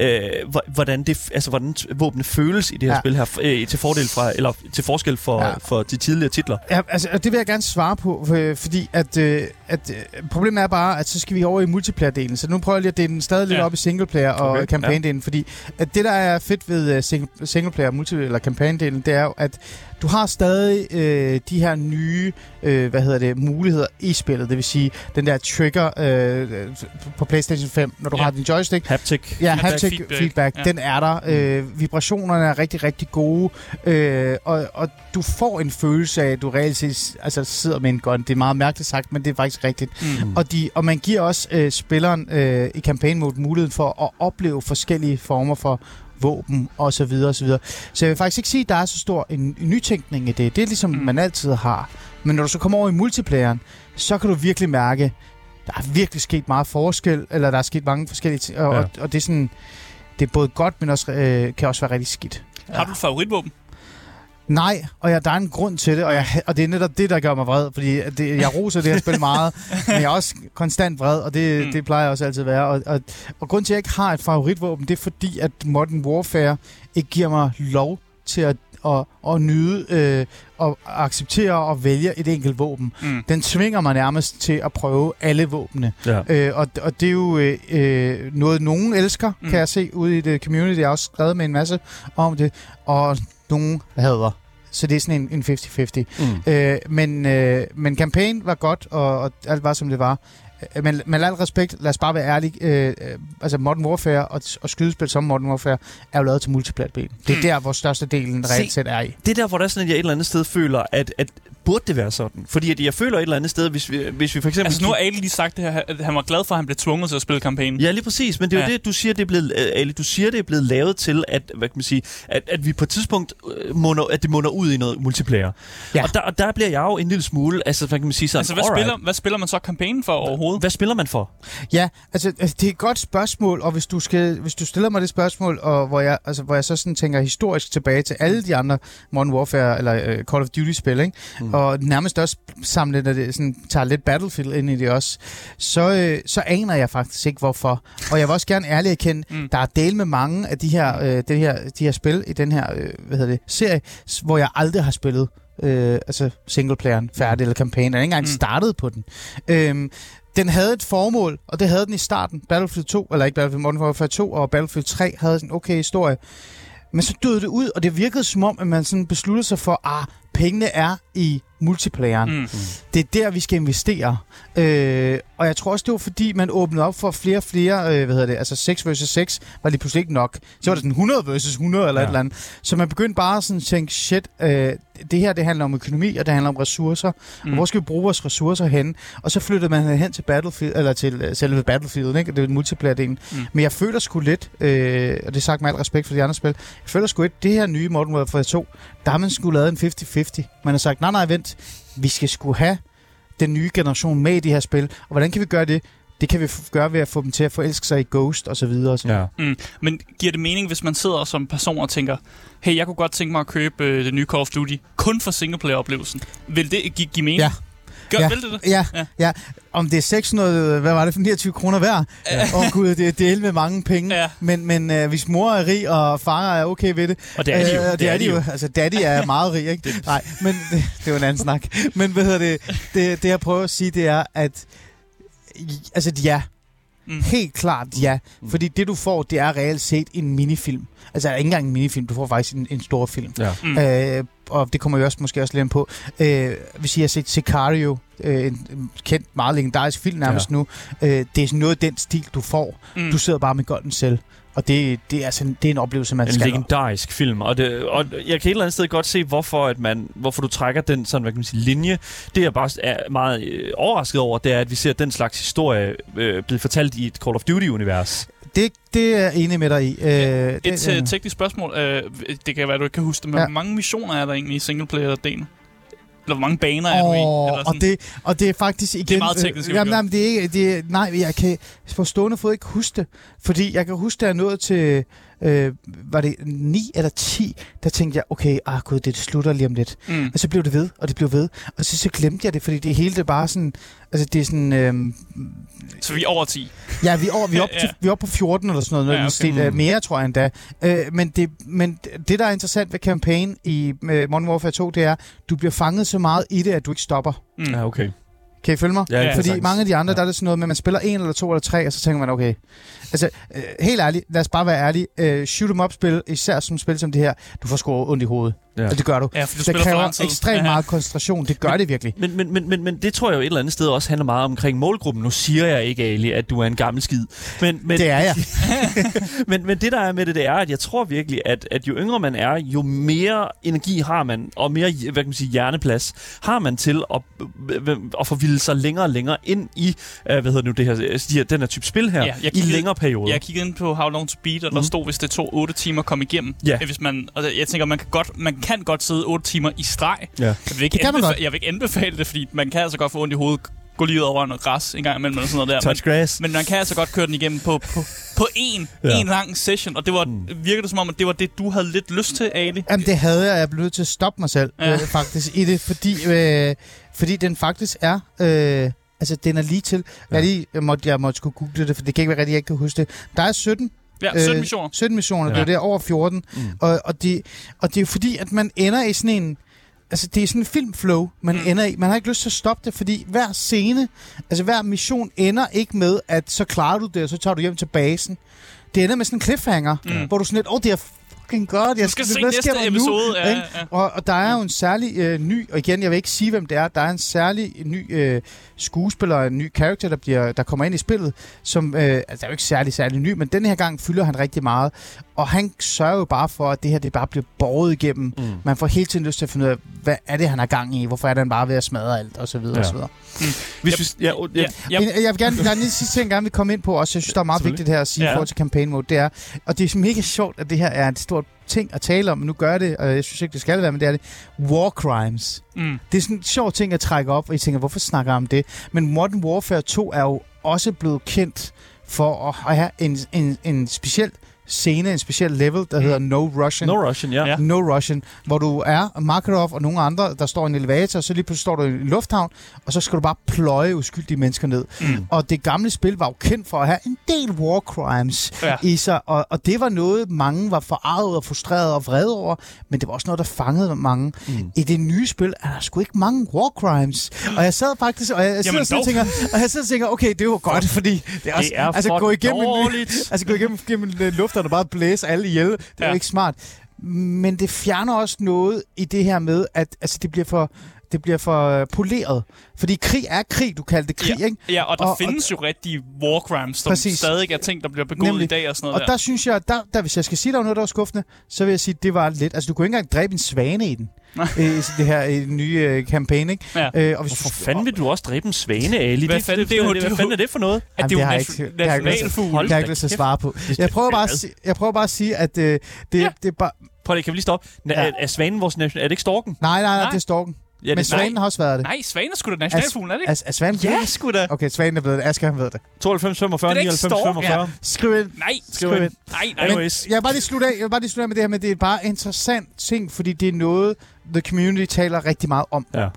øh, hvor- hvordan, det, altså, hvordan våbnene føles i det her Ja. ja. spil her, øh, til fordel fra, eller til forskel for, Ja. ja. for de tidligere titler. Ja, altså, det vil jeg gerne svare på, øh, fordi at, øh, at øh, problemet er bare, at så skal vi over i multiplayer-delen. Så nu prøver jeg lige at dele den stadig lidt Ja. op i singleplayer og Okay, campaign-delen, fordi at det, der er fedt ved uh, single, singleplayer, multi- eller campaign-delen, det er jo, at du har stadig øh, de her nye øh, hvad hedder det, muligheder i spillet. Det vil sige, den der trigger øh, på PlayStation 5, når du Ja. har din joystick, Haptic. Ja, Feedback, haptic feedback, feedback, ja. den er der. Øh, vibrationerne er rigtig, rigtig gode. Øh, og, og du får en følelse af, at du reelt set altså, sidder med en gun. Det er meget mærkeligt sagt, men det er faktisk rigtigt. Mm. Og, de, og man giver også øh, spilleren øh, i campaign mode muligheden for at opleve forskellige former for våben og så videre og så videre. Så jeg vil faktisk ikke sige, at der er så stor en, nytænkning i det. Det er ligesom Mm. man altid har. Men når du så kommer over i multiplayeren, så kan du virkelig mærke, der er virkelig sket meget forskel, eller der er sket mange forskellige ting, og, ja. og, og det er sådan, det er både godt, men også øh, kan også være rigtig skidt. Har du et favoritvåben? Nej, og jeg, der er en grund til det, og, jeg, og det er netop det, der gør mig vred, fordi det, jeg roser det her spil meget, men jeg er også konstant vred, og det, Mm. det plejer jeg også altid at være. Og, og, og grund til, at jeg ikke har et favoritvåben, det er fordi, at Modern Warfare ikke giver mig lov til at, at, at nyde øh, og acceptere og vælge et enkelt våben. Mm. Den tvinger mig nærmest til at prøve alle våbnene. Ja. Øh, og, og det er jo øh, øh, noget, nogen elsker, mm. kan jeg se ude i det community. Jeg har også skrevet med en masse om det, og nogen hader. Så det er sådan en, en 50-50. Mm. Øh, men, øh, men campaign var godt, og, og alt var, som det var. Øh, Men med al respekt, lad os bare være ærlige. Øh, øh, altså Modern Warfare og, og skydespil som Modern Warfare er jo lavet til multiplayer Det er Mm. der, hvor største delen Se. reelt set er i. Det er der, hvor der er sådan, at jeg et eller andet sted føler, at, at burde det være sådan? Fordi at jeg føler et eller andet sted, hvis vi, hvis vi for eksempel... Altså, nu har Ali lige sagt det her, at han var glad for, at han blev tvunget til at spille kampagnen. Ja, lige præcis. Men det er jo Ja. det, du siger, det er blevet, øh, Ali, du siger, det er blevet lavet til, at, hvad kan man sige, at, at vi på et tidspunkt øh, munder, at det munder ud i noget multiplayer. Ja. Og, der, og der bliver jeg jo en lille smule, altså hvad kan man sige sådan, Altså, hvad alright, spiller, hvad spiller man så kampagnen for overhovedet? hvad spiller man for? Ja, altså altså, det er et godt spørgsmål, og hvis du, skal, hvis du stiller mig det spørgsmål, og hvor jeg, altså, hvor jeg så sådan tænker historisk tilbage til alle de andre Modern Warfare eller uh, Call of Duty-spil, ikke? Mm. Mm. Og nærmest også samle, når det sådan, tager lidt Battlefield ind i det også, så, øh, så aner jeg faktisk ikke, hvorfor. Og jeg vil også gerne ærligt erkende, Mm. mm. der er del med mange af de her, øh, det her, de her spil i den her øh, hvad hedder det, serie, hvor jeg aldrig har spillet øh, altså singleplayeren færdig, eller kampagnen. Jeg har ikke engang Mm. mm. startet på den. Øhm, den havde et formål, og det havde den i starten. Battlefield 2, eller ikke Battlefield Modern Warfare 2, og Battlefield 3 havde en okay historie. Men så døde det ud, og det virkede som om, at man sådan besluttede sig for, ah, pengene er i multiplayeren. Mm. Det er der, vi skal investere. Øh, og jeg tror også, det var fordi, man åbnede op for flere og flere, øh, hvad hedder det, altså 6 versus 6 var lige pludselig ikke nok. Så var det sådan 100 versus 100 eller Ja. et eller andet. Så man begyndte bare sådan at tænke, shit, øh, det her det handler om økonomi, og det handler om ressourcer. Mm. Mm. Hvor skal vi bruge vores ressourcer hen? Og så flyttede man hen til Battlefield, eller til øh, selve Battlefield, ikke? Det er multiplayer-delen. Mm. Mm. Men jeg føler sgu lidt, øh, og det er sagt med al respekt for de andre spil, jeg føler sgu lidt, det her nye Modern Warfare 2, der har man sgu lavet en 50-50. Man har sagt, nej, nej, vent, vi skal sgu have den nye generation med i de her spil. Og hvordan kan vi gøre det? Det kan vi f- gøre ved at få dem til at forelske sig i Ghost og så videre. Og så. Ja. Men giver det mening, hvis man sidder som person og tænker, hey, jeg kunne godt tænke mig at købe øh, det nye Call of Duty, kun for singleplayer-oplevelsen. Vil det gi- give mening? Ja. Gør, Ja. Vil det det? Ja, Ja. ja. Om det er 600, hvad var det for 29 kroner værd? Ja. Åh oh, gud, det, det er med mange penge. Ja. Men, men øh, hvis mor er rig, og far er okay ved det, Og det er de jo. Øh, det, er de jo. Altså, daddy er meget rig, ikke? Nej, men det, det er jo en anden snak. Men hvad hedder det, det? Det, jeg prøver at sige, det er, at... Altså, ja. Mm. Helt klart ja. Fordi det, du får, det er reelt set en minifilm. Altså, ikke engang en minifilm, du får faktisk en, en stor film. Ja. Mm. Øh, og det kommer vi også måske også lidt ind på. Øh, hvis I har set Sicario, øh, en, en kendt, meget legendarisk film nærmest ja. nu, øh, det er sådan noget af den stil, du får. Mm. Du sidder bare med golden selv. Og det, det, er altså, det er en oplevelse, man En skal legendarisk film, og, det, og jeg kan et eller andet sted godt se, hvorfor, at man, hvorfor du trækker den sådan, hvad kan man sige, linje. Det jeg bare er meget øh, overrasket over, det er, at vi ser den slags historie øh, blive fortalt i et Call of Duty-univers. Det, det er jeg enig med dig i. Øh, Et det, øh, teknisk spørgsmål. Øh, det kan være, du ikke kan huske det, men Ja. hvor mange missioner er der egentlig i singleplayer-delen? Eller hvor mange baner er du i? Eller og, sådan- det, og det er faktisk igen... meget teknisk, Øh, jamen, jamen, det er ikke... Det er, nej, jeg kan på stående fod ikke huske det. Fordi jeg kan huske, da jeg nåede til... Øh, var det 9 eller 10? Der tænkte jeg, okay, ah gud, det slutter lige om lidt. Mm. Og så blev det ved, og det blev ved. Og så, så glemte jeg det, fordi det hele det er bare sådan... Altså, det er sådan... Øh, Så vi er over 10. Ja, vi er, over, vi er, op, Ja. til, vi er oppe på 14 eller sådan noget. Ja, okay. stil, uh, mere, tror jeg endda. Uh, men, det, men det, der er interessant ved campaign i uh, Modern Warfare 2, det er, du bliver fanget så meget i det, at du ikke stopper. Mm. Ja, okay. Kan I følge mig? Ja, Fordi sagtens. mange af de andre, Ja. der er det sådan noget med, at man spiller en eller to eller tre, og så tænker man, okay. Altså, øh, helt ærligt, lad os bare være ærlige. Øh, shoot 'em up-spil, især som spil som det her, du får sgu ondt i hovedet. Ja. Og det gør du. Ja, for du det kræver ekstremt Ja. meget koncentration. Det gør det virkelig. Men, men, men, men, men det tror jeg jo et eller andet sted også handler meget omkring målgruppen. Nu siger jeg ikke, Ali, at du er en gammel skid. Men, men, Det er jeg. men, men det der er med det, det er, at jeg tror virkelig, at, at jo yngre man er, jo mere energi har man, og mere hvad kan man sige, hjerneplads har man til at, at forvilde sig længere og længere ind i uh, hvad hedder nu det her, de her, den her type spil her, Ja, jeg i kiggede- længere perioder. Jeg kiggede ind på How Long to Beat, og der Mhm. stod, hvis det tog 8 timer at komme igennem. Ja. Øh, Hvis man, altså, jeg tænker, man kan, godt, man kan godt sidde 8 timer i streg. Ja. Jeg vil ikke, Det kan man godt. jeg vil ikke anbefale det, fordi man kan altså godt få ondt i hovedet, gå lige ud over noget græs en gang imellem, eller sådan noget der. Men, Touch grass. men man kan altså godt køre den igennem på, på, på én, Ja. en lang session, og det var, Mm. virkede det som om, at det var det, du havde lidt lyst til, Ali. Jamen, det havde jeg. Jeg blev nødt til at stoppe mig selv, ja. øh, faktisk, i det, fordi, øh, fordi den faktisk er... Øh, altså, den er lige til. Ja. Jeg, lige, jeg, måtte, jeg måtte skulle google det, for det kan ikke være rigtigt, jeg ikke kan huske det. Der er 17, Ja, 17 missioner. 17 missioner, ja. Det er der over 14. Mm. Og, og, det, og det er jo fordi, at man ender i sådan en... Altså, det er sådan en filmflow, man Mm. ender i. Man har ikke lyst til at stoppe det, fordi hver scene, altså hver mission ender ikke med, at så klarer du det, og så tager du hjem til basen. Det ender med sådan en cliffhanger, mm. hvor du sådan lidt, åh, oh, det er fucking godt. Du skal se næste der nu? episode. Ja, ja. Og, og der er jo en særlig øh, ny, og igen, jeg vil ikke sige, hvem det er, der er en særlig ny øh, skuespiller, en ny karakter, der, bliver, der kommer ind i spillet, som, øh, altså, der er jo ikke særlig, særlig ny, men den her gang fylder han rigtig meget, og han sørger jo bare for, at det her det bare bliver båret igennem. Mm. Man får hele tiden lyst til at finde ud af, hvad er det, han har gang i? Hvorfor er han bare ved at smadre alt? Og så videre, Ja. og så videre. Hvis vi, ja, ja, Ja, ja, Men Jeg vil gerne, der er lige sidste ting, jeg gerne vil komme ind på også. Jeg synes, der er meget vigtigt her at sige Ja. i forhold til campaign mode. Det er, og det er mega sjovt, at det her er en stor ting at tale om, men nu gør det, og jeg synes ikke, det skal være, men det er det. War crimes. mm. Det er sådan en sjov ting at trække op, og jeg tænker, hvorfor snakker jeg om det? Men Modern Warfare 2 er jo også blevet kendt for at have en, en, en speciel scene, en speciel level, der hedder No Russian. No Russian, ja. Ja. No Russian, hvor du er Makarov og nogle andre, der står i en elevator, og så lige pludselig står du i en lufthavn, og så skal du bare pløje uskyldige mennesker ned. Mm. Og det gamle spil var jo kendt for at have en del war crimes Ja. i sig, og, og det var noget, mange var forarvet og frustreret og vrede over, men det var også noget, der fangede mange. Mm. I det nye spil er der sgu ikke mange war crimes. Og jeg sad faktisk, og jeg, jeg sidder og tænker, og jeg sidder og tænker, okay, det jo godt, fordi det er, også, Det er altså, gå igennem en, dårligt. altså gå igennem, igennem øh, lufthavn og bare blæse alle ihjel. Det er Ja. jo ikke smart. Men det fjerner også noget i det her med, at altså, det bliver for det bliver for øh, poleret. Fordi krig er krig, du kalder det krig, ja. ikke? Ja, og der Og- og, findes jo rigtige war crimes, som Præcis. stadig er ting, der bliver begået Nemlig. i dag og sådan noget Og der. der synes jeg, der, der, hvis jeg skal sige, der var noget, der var skuffende, så vil jeg sige, det var lidt... Altså, du kunne ikke engang dræbe en svane i den. I det her i den nye øh, campaign, ikke? Ja. Øh, og hvis Hvorfor fanden vil du også dræbe en svane, Ali? Hvad det, fanden- det, det er det, det hvad fanden er det for noget? At det er det jo har jeg nation- ikke- det har jeg ikke lyst til- nationalfugl. Hold Jeg har da ikke lyst til at svare på. Jeg prøver bare at jeg prøver bare at sige at øh, det, Ja. det er bare... Prøv lige, kan vi lige stoppe? Na, Ja. er, er svanen vores nation? Er det ikke storken? Nej, nej, nej, Nej. det er storken. Ja, Men det er svanen har også været det. Nej, svane er sgu da nationalfuglen, er det ikke? Er, er svanen Ja, sgu da. Okay, svanen er blevet det. Asger, han ved det. 92, 45, Det er da ikke 99, storken, 45. Skriv ind. Nej, Skriv ind. nej, nej. Anyways. Jeg vil bare lige slutte af, jeg vil bare lige slutte af med det her med, det er bare interessant ting, fordi det er noget, the community taler rigtig meget om. Ja.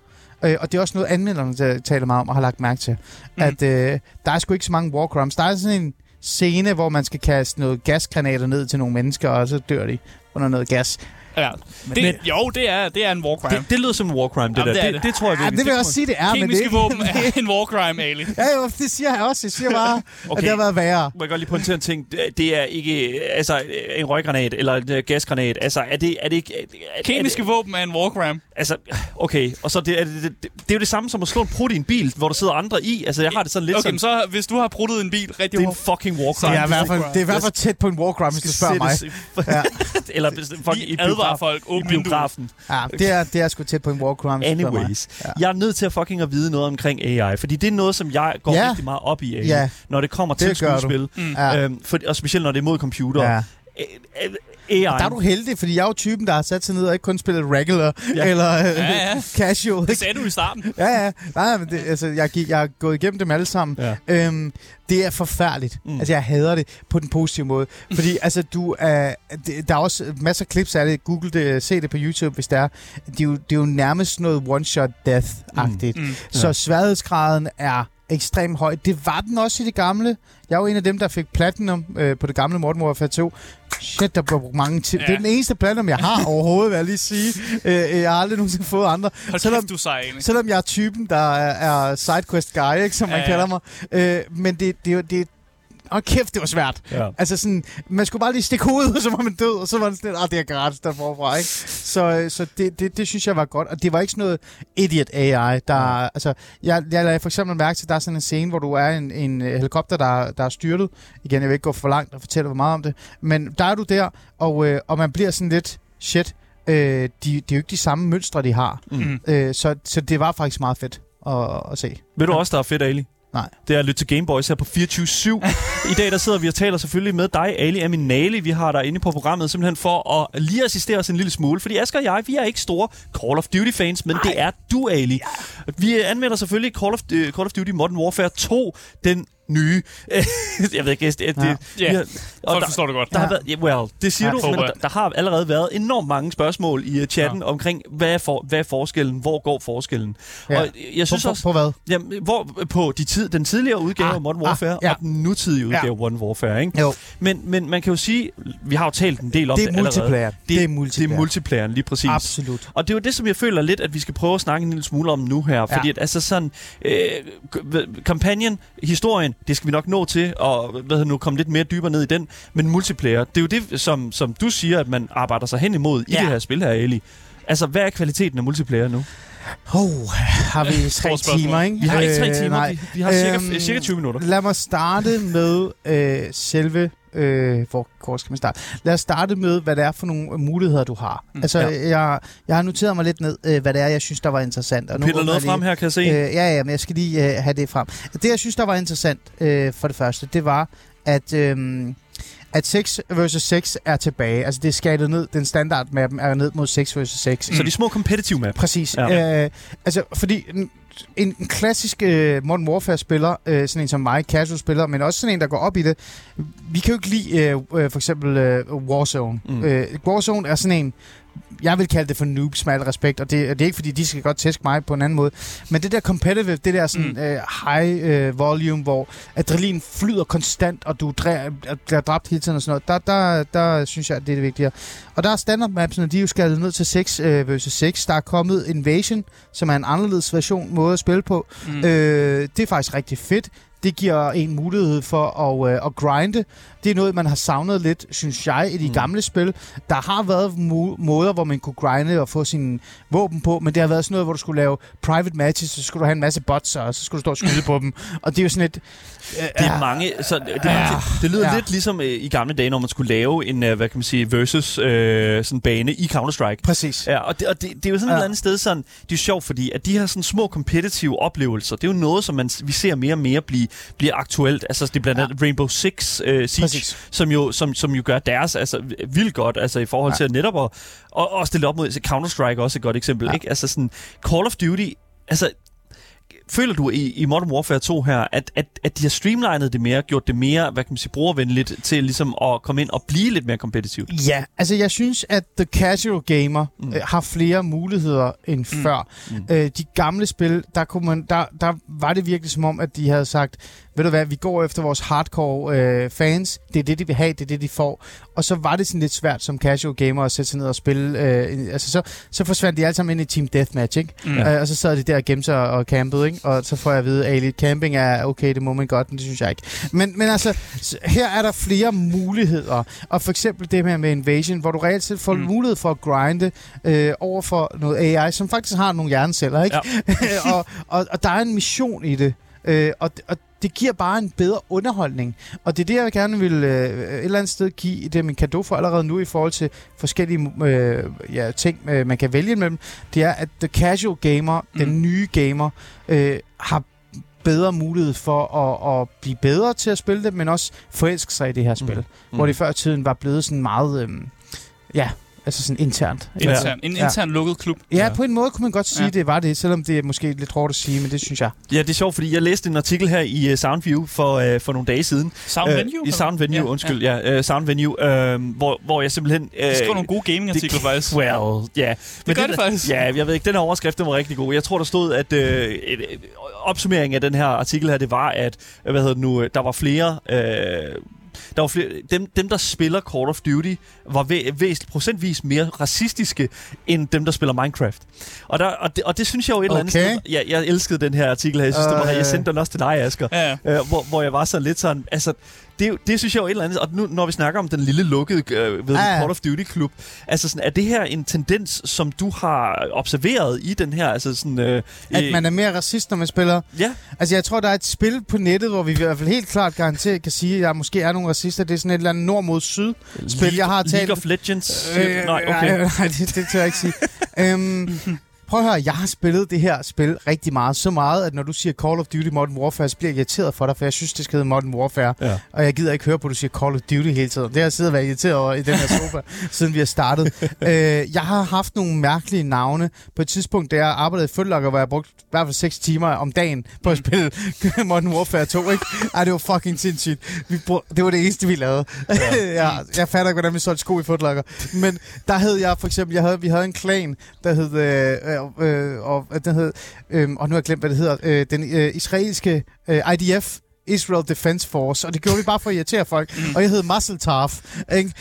Øh, og det er også noget, anmelderne der taler meget om og har lagt mærke til. Mm. Mm. At øh, der er sgu ikke så mange war crimes. Der er sådan en scene, hvor man skal kaste noget gasgranater ned til nogle mennesker, og så dør de under noget gas. Ja. Det, Men- jo, det er, det er en war crime. Det, det lyder som en war crime, det Jamen, der. det Det, det. det, tror jeg Ja, virkelig. det vil jeg også sige, det er, men det er Kemiske våben er en war crime, Ali. Ja, jo, det siger jeg også. Jeg siger bare, okay. Okay. at det har været værre. Må jeg godt lige pointere en ting? Det- Det er ikke altså, en røggranat eller en øh, gasgranat. Altså, er det, er det ikke... Er, Kemiske er våben er en war crime. det, altså, okay. Og så det, er det, det, det, det, er jo det samme som at slå en prut i en bil, hvor der sidder andre i. Altså, jeg har det sådan lidt Okay, sådan... men så hvis du har bruttet en bil rigtig Det er en fucking war Det crime. er, i hvert fald, det er i hvert fald tæt på en war crime, hvis du spørger mig. Ja. eller fucking i biograf, folk. i Åbn biografen. Ja, det er, det er sgu tæt på en war crime. Anyways, Ja. jeg er nødt til at fucking at vide noget omkring AI, fordi det er noget, som jeg går Ja. rigtig meget op i, AI, Ja. når det kommer Det til skuespil. Mm. Ja. Øhm, for, og specielt når det er mod computer. Ja. AI. Der er du heldig, fordi jeg er jo typen, der har sat sig ned og ikke kun spillet regular Ja. ja. eller øh, Ja, ja. casual. Det sagde du i starten. Ja, ja. Nej, men det, altså, jeg, gik, jeg har gået igennem dem alle sammen. Ja. Øhm, det er forfærdeligt. Mm. Mm. Altså, jeg hader det på den positive måde. Fordi, altså, du er... det, der er også masser af clips af det. Google det, se det på YouTube, hvis det er. Det er jo, det er jo nærmest noget one-shot death-agtigt. Mm. Så sværhedsgraden er ekstremt høj. Det var den også i det gamle. Jeg er jo en af dem, der fik platinum øh, på det gamle Modern Warfare 2. Shit, der blev brugt mange til. Ja. Det er den eneste platinum, jeg har overhovedet, vil jeg lige sige. Øh, jeg har aldrig nogensinde fået andre. Hold Selvom- kæft, du sej, egentlig. Selvom jeg er typen, der er, er sidequest guy, ikke, som man Ja, ja, ja. kalder mig. Øh, men det, det, er det, og kæft, det var svært. Ja. Altså sådan, man skulle bare lige stikke hovedet, ud, og så var man død, og så var det sådan lidt, ah, det er gratis der forfra, ikke? Så, øh, så det, det, det, synes jeg var godt, og det var ikke sådan noget idiot AI, der, ja. altså, jeg, jeg lagde for eksempel mærke til, at der er sådan en scene, hvor du er en, en øh, helikopter, der, der er styrtet. Igen, jeg vil ikke gå for langt og fortælle for meget om det, men der er du der, og, øh, og man bliver sådan lidt, shit, øh, de, det er jo ikke de samme mønstre, de har. Mm. Øh, så, så det var faktisk meget fedt at, at se. Ved du også, der er fedt, Ali? Nej. Det er at lytte til Gameboys her på 24-7. I dag der sidder vi og taler selvfølgelig med dig, Ali Aminali. Vi har dig inde på programmet simpelthen for at lige assistere os en lille smule. Fordi Asger og jeg, vi er ikke store Call of Duty-fans, men Ej. det er du, Ali. Vi anvender selvfølgelig Call of, uh, Call of Duty Modern Warfare 2, den nye. jeg ved ikke, det, det, Ja. det, Ja, vi har- og Folk der, forstår det godt. der har Ja. været, yeah, well, det siger Ja, du, men der, der har allerede været enormt mange spørgsmål i uh, chatten ja. omkring, hvad er, for, hvad er forskellen? Hvor går forskellen? Ja. Og jeg synes på, også... på, på hvad? Jamen, hvor, på de tid, den tidligere udgave Ah, af Modern ah, Warfare ja. og den nutidige udgave af Modern Warfare, ikke? Jo, Men, men man kan jo sige, vi har jo talt en del om det det, er multiplayer. allerede. Det, er Det multiplayer. er multiplayeren, lige præcis. Absolut. Og det er jo det, som jeg føler lidt, at vi skal prøve at snakke en lille smule om nu her. Fordi Ja. at, altså sådan, øh, kampagnen, historien, det skal vi nok nå til, og hvad hedder nu, komme lidt mere dybere ned i den. Men multiplayer, det er jo det, som, som du siger, at man arbejder sig hen imod i Ja. det her spil her, Eli. Altså, hvad er kvaliteten af multiplayer nu? Oh, har vi tre timer, ikke? Vi har ikke tre Øh, timer, nej. vi, vi har cirka, Øhm, cirka 20 minutter. Lad mig starte med øh, selve... Øh, hvor kort skal man starte? Lad os starte med, hvad det er for nogle muligheder, du har. Mm, altså, ja. jeg, jeg har noteret mig lidt ned, øh, hvad det er, jeg synes, der var interessant. Og nu Piller noget frem her, kan jeg se. Øh, ja, ja, men jeg skal lige øh, have det frem. Det, jeg synes, der var interessant øh, for det første, det var, at, øh, at 6 versus 6 er tilbage. Altså, det er skalet ned. Den standard mappen er ned mod 6 versus 6. Så de små competitive map. Præcis. Ja. Øh, altså, fordi en, en, klassisk øh, Modern Warfare-spiller, øh, sådan en som mig, casual-spiller, men også sådan en, der går op i det, vi kan jo ikke lide øh, øh, for eksempel øh, Warzone. Mm. Mm. Øh, Warzone er sådan en, jeg vil kalde det for noobs med al respekt, og det, det er ikke fordi, de skal godt tæske mig på en anden måde, men det der competitive, det der sådan Mm. øh, high øh, volume, hvor adrenalin flyder konstant, og du dræ- bliver dræbt hele tiden og sådan noget, der, der, der synes jeg, at det er det vigtige. Og der er standard mapsene, de er jo skaldet ned til 6 øh, versus 6. Der er kommet Invasion, som er en anderledes version måde at spille på. Mm. Øh, det er faktisk rigtig fedt. Det giver en mulighed for at, øh, at grinde. Det er noget, man har savnet lidt, synes jeg, i de Mm. gamle spil. Der har været mo- måder, hvor man kunne grinde og få sine våben på, men det har været sådan noget, hvor du skulle lave private matches, så skulle du have en masse bots, og så skulle du stå og skyde på dem. Og det er jo sådan et... Det er mange, så det, Ja. det lyder Ja. lidt ligesom øh, i gamle dage, når man skulle lave en, øh, hvad kan man sige, versus øh, sådan bane i Counter-Strike. Præcis. Ja, og det, og det, det er jo sådan ja. et eller andet sted sådan, det er jo sjovt, fordi at de her sådan små competitive oplevelser, det er jo noget, som man, vi ser mere og mere blive, blive aktuelt. Altså det er blandt andet ja. Rainbow Six øh, Siege, Præcis. som jo, som, som jo gør deres altså, vildt godt, altså i forhold Ja. til at netop at, at, at stille op mod Counter-Strike er også et godt eksempel, Ja. ikke? Altså sådan, Call of Duty, altså Føler du i, i Modern Warfare 2 her, at, at, at de har streamlinet det mere, gjort det mere, hvad kan man sige, brugervenligt til ligesom at komme ind og blive lidt mere kompetitivt? Ja, altså jeg synes, at The Casual Gamer Mm. øh, har flere muligheder end mm. før. Mm. Øh, de gamle spil, der, kunne man, der, der var det virkelig som om, at de havde sagt, ved du hvad, vi går efter vores hardcore øh, fans, det er det, de vil have, det er det, de får. Og så var det sådan lidt svært som casual gamer at sætte sig ned og spille. Øh, altså så, så forsvandt de alle sammen ind i Team Deathmatch, ikke? Mm. Øh, og så sad de der og gemte sig og campede, ikke? Og så får jeg at vide, at camping er okay, det må man godt, men det synes jeg ikke. Men, men altså, her er der flere muligheder. Og for eksempel det her med Invasion, hvor du reelt set får mm. mulighed for at grinde øh, over for noget AI, som faktisk har nogle hjerneceller, ikke? Ja. og, og, og der er en mission i det. Øh, og, og det giver bare en bedre underholdning. Og det er det, jeg gerne vil øh, et eller andet sted give det er min kado for allerede nu i forhold til forskellige øh, ja, ting, øh, man kan vælge imellem. Det er, at the casual gamer, mm. den nye gamer, øh, har bedre mulighed for at, at blive bedre til at spille det, men også forelske sig i det her spil. Mm. Hvor det før i tiden var blevet sådan meget... Øh, ja, altså sådan internt. Intern, en Ja. intern lukket klub. Ja, Ja. på en måde kunne man godt sige, Ja. ja. det var det, selvom det er måske lidt hårdt at sige, men det synes jeg. Ja, det er sjovt, fordi jeg læste en artikel her i uh, Soundview for, uh, for nogle dage siden. Sound Øh, Venue? I eller? Sound Venue, Ja, undskyld. Ja, ja uh, Sound Venue, uh, hvor, hvor jeg simpelthen... Uh, Det skriver nogle gode gaming-artikler, faktisk. Well, ja. Yeah. Det gør det faktisk. Ja, jeg ved ikke, den her overskrift den var rigtig god. Jeg tror, der stod, at øh, et, et, opsummeringen af den her artikel her, det var, at øh, hvad hedder det nu, øh, der var flere... Øh, der var flere, dem, dem, der spiller Call of Duty, var væ- væsentligt procentvis mere racistiske, end dem, der spiller Minecraft. Og, der, og, det, og det synes jeg jo et eller andet Okay. sted... Ja, jeg elskede den her artikel her. Jeg synes, øh, det var, jeg sendte den også til dig, Asger. Ja. Øh, hvor, hvor jeg var sådan lidt sådan... Altså, det, det synes jeg jo et eller andet... Og nu, når vi snakker om den lille lukkede øh, ved ja. Call of Duty-klub, altså sådan, er det her en tendens, som du har observeret i den her... Altså sådan, øh, At man er mere racist, når man spiller. Ja, Altså, jeg tror, der er et spil på nettet, hvor vi i hvert fald helt klart garanteret kan sige, at der måske er nogle racister. Det er sådan et eller andet nord mod syd spil. Jeg har talt... League of Legends. Øh, nej, okay. Nej, nej det, det tør jeg ikke sige. øhm, prøv at høre, jeg har spillet det her spil rigtig meget. Så meget, at når du siger Call of Duty Modern Warfare, så bliver jeg irriteret for dig, for jeg synes, det skal hedde Modern Warfare. Ja. Og jeg gider ikke høre på, at du siger Call of Duty hele tiden. Det har jeg siddet og været irriteret over i den her sofa, siden vi har startet. øh, jeg har haft nogle mærkelige navne. På et tidspunkt, da jeg arbejdede i Footlocker, hvor jeg brugte i hvert fald 6 timer om dagen på at spille Modern Warfare 2, ikke? Ej, det var fucking sindssygt. Vi brug... Det var det eneste, vi lavede. Ja. jeg, jeg fatter ikke, hvordan vi solgte sko i Footlocker. Men der hed jeg for eksempel, jeg havde, vi havde en klan, der hed, øh, øh, og, øh, den hed, øh, og nu har jeg glemt, hvad det hedder, øh, den øh, israelske øh, IDF, Israel Defense Force, og det gjorde vi bare for at irritere folk. Mm. Og jeg hed Muscle Tarf, ikke?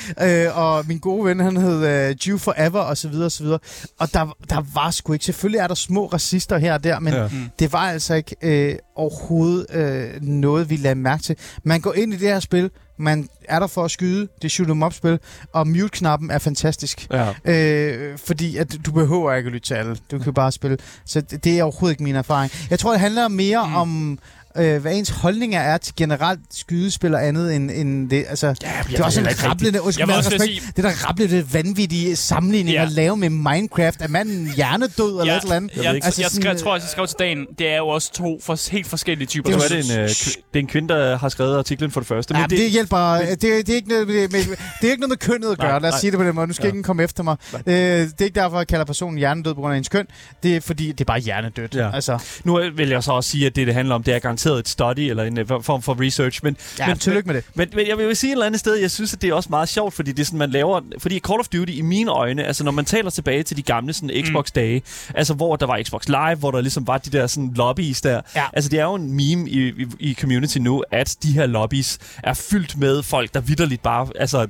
Øh, og min gode ven, han hed øh, Jew Forever, og så videre, og så videre. Og der, der var sgu ikke, selvfølgelig er der små racister her og der, men Ja. ja. det var altså ikke øh, overhovedet øh, noget, vi lagde mærke til. Man går ind i det her spil, man er der for at skyde, det er shoot 'em up spil, og mute-knappen er fantastisk. Ja. Øh, fordi at du behøver ikke at lytte til alle. Du kan bare spille. Så det, det er overhovedet ikke min erfaring. Jeg tror, det handler mere mm. om, øh, hvad ens holdninger er til generelt skydespil og andet end, end det. Altså, ja, det er også en rablende, Jeg vil også respekt, sige- det der rablende vanvittige sammenligning Ja. at lave med Minecraft. Er manden hjernedød eller et eller andet? Jeg, jeg, jeg, Altså jeg, sådan, tror, jeg skrev til dagen, det er jo også to for, helt forskellige typer. Jeg Det er jo det er, en, øh, det er en kvinde, der har skrevet artiklen for det første. Ja, det, det hjælper. Det, det, er ikke noget med, med, det er ikke noget med kønnet at gøre. Nej, Lad os nej. sige det på den måde. Nu skal Ja. ja. ingen komme efter mig. Øh, det er ikke derfor, jeg kalder personen hjernedød på grund af hendes køn. Det er fordi, det er bare hjernedødt. Ja. Altså, Nu vil jeg så også sige, at det, det handler om, det er garanteret et study eller en øh, form for research. Men, ja, men, men, tillykke med det. Men, men jeg vil sige et eller andet sted, jeg synes, at det er også meget sjovt, fordi det er sådan, man laver... Fordi Call of Duty, i mine øjne, altså når man taler tilbage til de gamle sådan, Xbox-dage, altså hvor der var Xbox Live, hvor der ligesom var de der sådan lobbies der. Ja. Altså det er jo en meme i, i, i community nu, at de her lobbies er fyldt med folk, der vidderligt bare... Altså,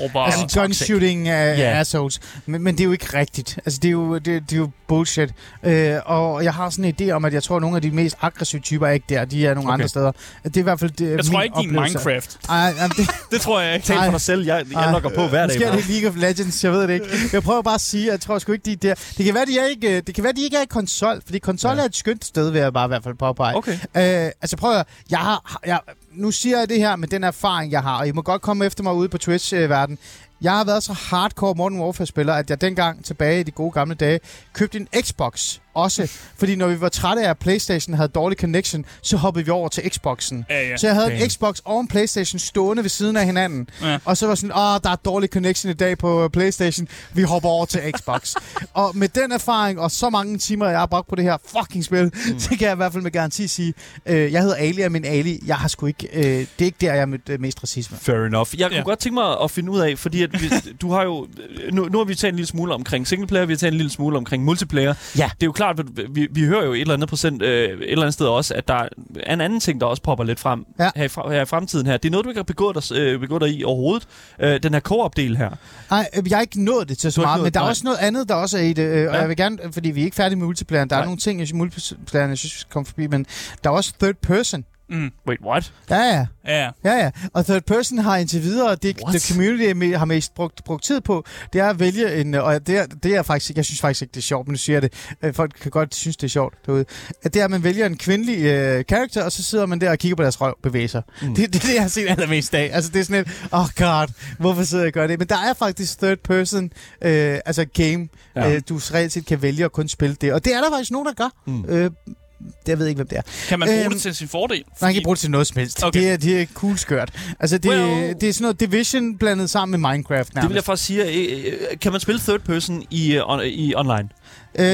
Råber, Altså gunshooting af Ja. yeah. assholes. Men, men det er jo ikke rigtigt. Altså, det er jo, det, det er jo bullshit. Øh, og jeg har sådan en idé om, at jeg tror, at nogle af de mest aggressive typer er ikke der. De er nogle Okay. andre steder. Det er i hvert fald det, jeg tror ikke, de er. Minecraft. Ej, ej, det, Det tror jeg ikke. tal for dig selv, jeg, jeg Ej. logger på hver dag. Måske er det League of Legends, jeg ved det ikke. Jeg prøver bare at sige, at jeg tror sgu ikke, de er der. Det kan være, de er ikke, øh, det kan være, de ikke er i konsol, fordi konsol Ja. er et skønt sted, vil jeg bare i hvert fald påpege. Okay. Øh, altså prøv at jeg har, jeg, nu siger jeg det her med den erfaring, jeg har, og I må godt komme efter mig ude på Twitch-verden. Jeg har været så hardcore Modern Warfare-spiller, at jeg dengang tilbage i de gode gamle dage købte en Xbox også. Fordi når vi var trætte af, at Playstation havde dårlig connection, så hoppede vi over til Xboxen. Ja, ja. Så jeg havde Damn. en Xbox og en Playstation stående ved siden af hinanden. Ja. Og så var sådan, åh, der er dårlig connection i dag på øh, Playstation. Vi hopper over til Xbox. og med den erfaring og så mange timer, jeg har brugt på det her fucking spil, mm. så kan jeg i hvert fald med garanti sige, øh, jeg hedder Ali, og min Ali, jeg har sgu ikke, øh, det er ikke der, jeg har mødt øh, mest racisme. Fair enough. Jeg kunne Ja. godt tænke mig at finde ud af, fordi at vi, du har jo... Nu, nu har vi talt en lille smule omkring singleplayer, vi har talt en lille smule omkring multiplayer. Ja. Det er jo klart, vi, vi hører jo et eller andet procent, øh, et eller andet sted også, at der er en anden ting, der også popper lidt frem Ja. her, i, her i fremtiden her. Det er noget, du ikke har begået dig, øh, begået dig i overhovedet. Øh, den her co-op-del her. Nej, øh, jeg har ikke nået det til så meget, nået- men der er også noget andet, der også er i det. Øh, og Ja. jeg vil gerne, fordi vi er ikke færdige med multiplayeren, der Nej. er nogle ting i multiplayeren, jeg synes, vi skal komme forbi, men der er også third person Mm. Wait, what? Ja, ja. Ja, ja. Ja. Og third person har indtil videre, det, What? det community har mest brugt, brugt tid på, det er at vælge en, øh, og det er, det er faktisk, jeg synes faktisk ikke, det er sjovt, men nu siger jeg det, Øh, folk kan godt synes, det er sjovt derude, at det er, at man vælger en kvindelig øh, karakter, og så sidder man der og kigger på deres røv bevæge sig. Mm. Det, det er det, jeg har set allermest af. Altså, det er sådan et, oh god, hvorfor sidder jeg og gør det? Men der er faktisk third person, øh, altså game, Ja. øh, du reelt set kan vælge at kun spille det, og det er der faktisk nogen, der gør. Mm. Mm. Øh, jeg ved ikke, hvem det er. Kan man bruge Øhm, det til sin fordel? Man kan bruge det til noget som helst. Okay. Det, er, det er cool skørt. Altså, det, Well- det er sådan noget Division blandet sammen med Minecraft Det vil nærmest. jeg faktisk sige. øh, øh, Kan man spille third person i, øh, on, i online? Øh,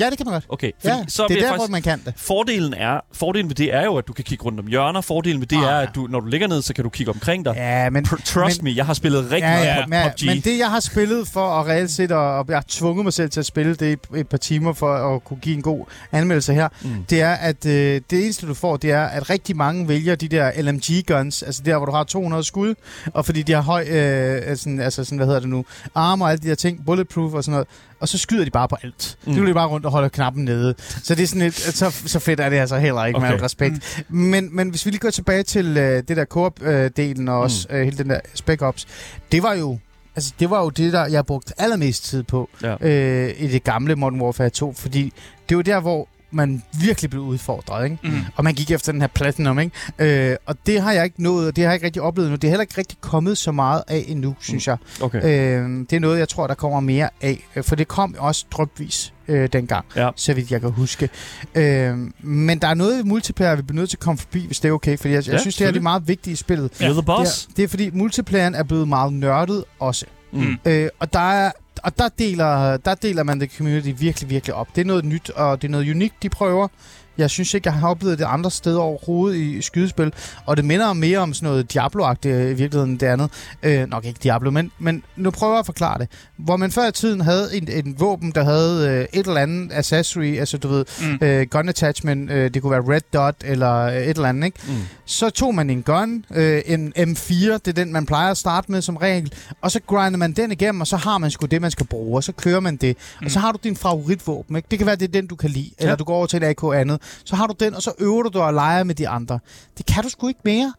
ja, det kan man godt. Okay, fordi Ja, så det er der, faktisk... hvor man kan det. Fordelen, er, fordelen ved det er jo, at du kan kigge rundt om hjørner. Fordelen ved det Ah, er, at du, når du ligger ned, så kan du kigge omkring dig. Ja, men... Pr- Trust me, jeg har spillet rigtig Ja, meget ja, men, PUBG. men det, jeg har spillet for at reelt set, og, og jeg har tvunget mig selv til at spille det et par timer for at kunne give en god anmeldelse her, Mm. det er, at øh, det eneste, du får, det er, at rigtig mange vælger de der LMG-guns, altså der, hvor du har 200 skud, og fordi de har høj, øh, sådan, altså sådan, hvad hedder det nu, armor og alle de der ting, bulletproof og sådan noget, og så skyder de bare på alt. Mm. Mm. Det bliver bare rundt og holder knappen nede. Så det er sådan et, så, så fedt er det altså heller ikke, okay. med al respekt. Mm. Men, men hvis vi lige går tilbage til øh, det der Coop-delen og også øh, hele den der Spec Ops, det var jo Altså, det var jo det, der jeg brugte allermest tid på Ja. øh, i det gamle Modern Warfare 2, fordi det var der, hvor man virkelig blev udfordret, ikke? Mm. Og man gik efter den her Platinum, ikke? Øh, og det har jeg ikke nået, og det har jeg ikke rigtig oplevet nu. Det er heller ikke rigtig kommet så meget af endnu, synes jeg. Okay. Øh, det er noget, jeg tror, der kommer mere af. øh, For det kom også drypvis øh, dengang, Ja. så vidt jeg kan huske. Øh, men der er noget i multiplayer, vi bliver nødt til at komme forbi, hvis det er okay. Fordi jeg, Ja, jeg synes, det er det meget vigtige i spillet. You're the Det boss. er, det er fordi, multiplayeren er blevet meget nørdet også. Mm. Øh, og der er og der deler, der deler man det community virkelig, virkelig op. Det er noget nyt, og det er noget unikt, de prøver. Jeg synes ikke, jeg har oplevet det andre steder overhovedet i skydespil. Og det minder mere om sådan noget Diablo-agtigt øh, i virkeligheden end det andet. Øh, nok ikke Diablo, men, men nu prøver jeg at forklare det. Hvor man før i tiden havde en, en våben, der havde øh, et eller andet accessory, altså du ved, Mm. øh, gun attachment, øh, det kunne være red dot eller øh, et eller andet, ikke? Mm. Så tog man en gun, øh, en M4, det er den, man plejer at starte med som regel, og så grinder man den igennem, og så har man sgu det, man skal bruge, og så kører man det. Mm. Og så har du din favoritvåben, ikke? Det kan være, det er den, du kan lide, ja. eller du går over til et AK andet. Så har du den, og så øver du dig og leger med de andre. Det kan du sgu ikke mere.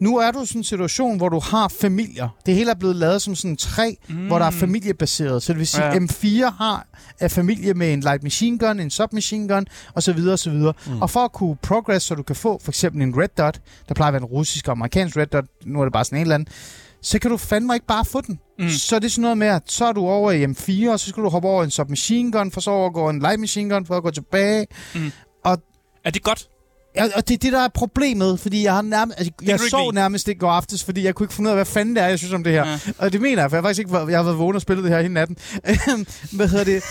Nu er du i sådan en situation, hvor du har familier. Det hele er blevet lavet som sådan tre, mm. hvor der er familiebaseret. Så det vil sige, Ja. ja. M4 har er familie med en light machine gun, en submachine gun, og så videre, og så videre. Mm. Og for at kunne progress, så du kan få for eksempel en red dot, der plejer at være en russisk og amerikansk red dot, nu er det bare sådan en eller anden, så kan du fandme ikke bare få den. Mm. Mm. Så er det sådan noget med, at så er du over i M4, og så skal du hoppe over en submachine gun, for så overgå en light machine gun, for at gå tilbage. Er det godt? Ja, og det er det, der er problemet, fordi jeg har nærmest, altså, jeg sov lide. nærmest ikke går aftes, fordi jeg kunne ikke finde ud af, hvad fanden det er, jeg synes om det her. Ja. Og det mener jeg, for jeg har faktisk ikke jeg har været vågen og spillet det her hele natten. hvad hedder det?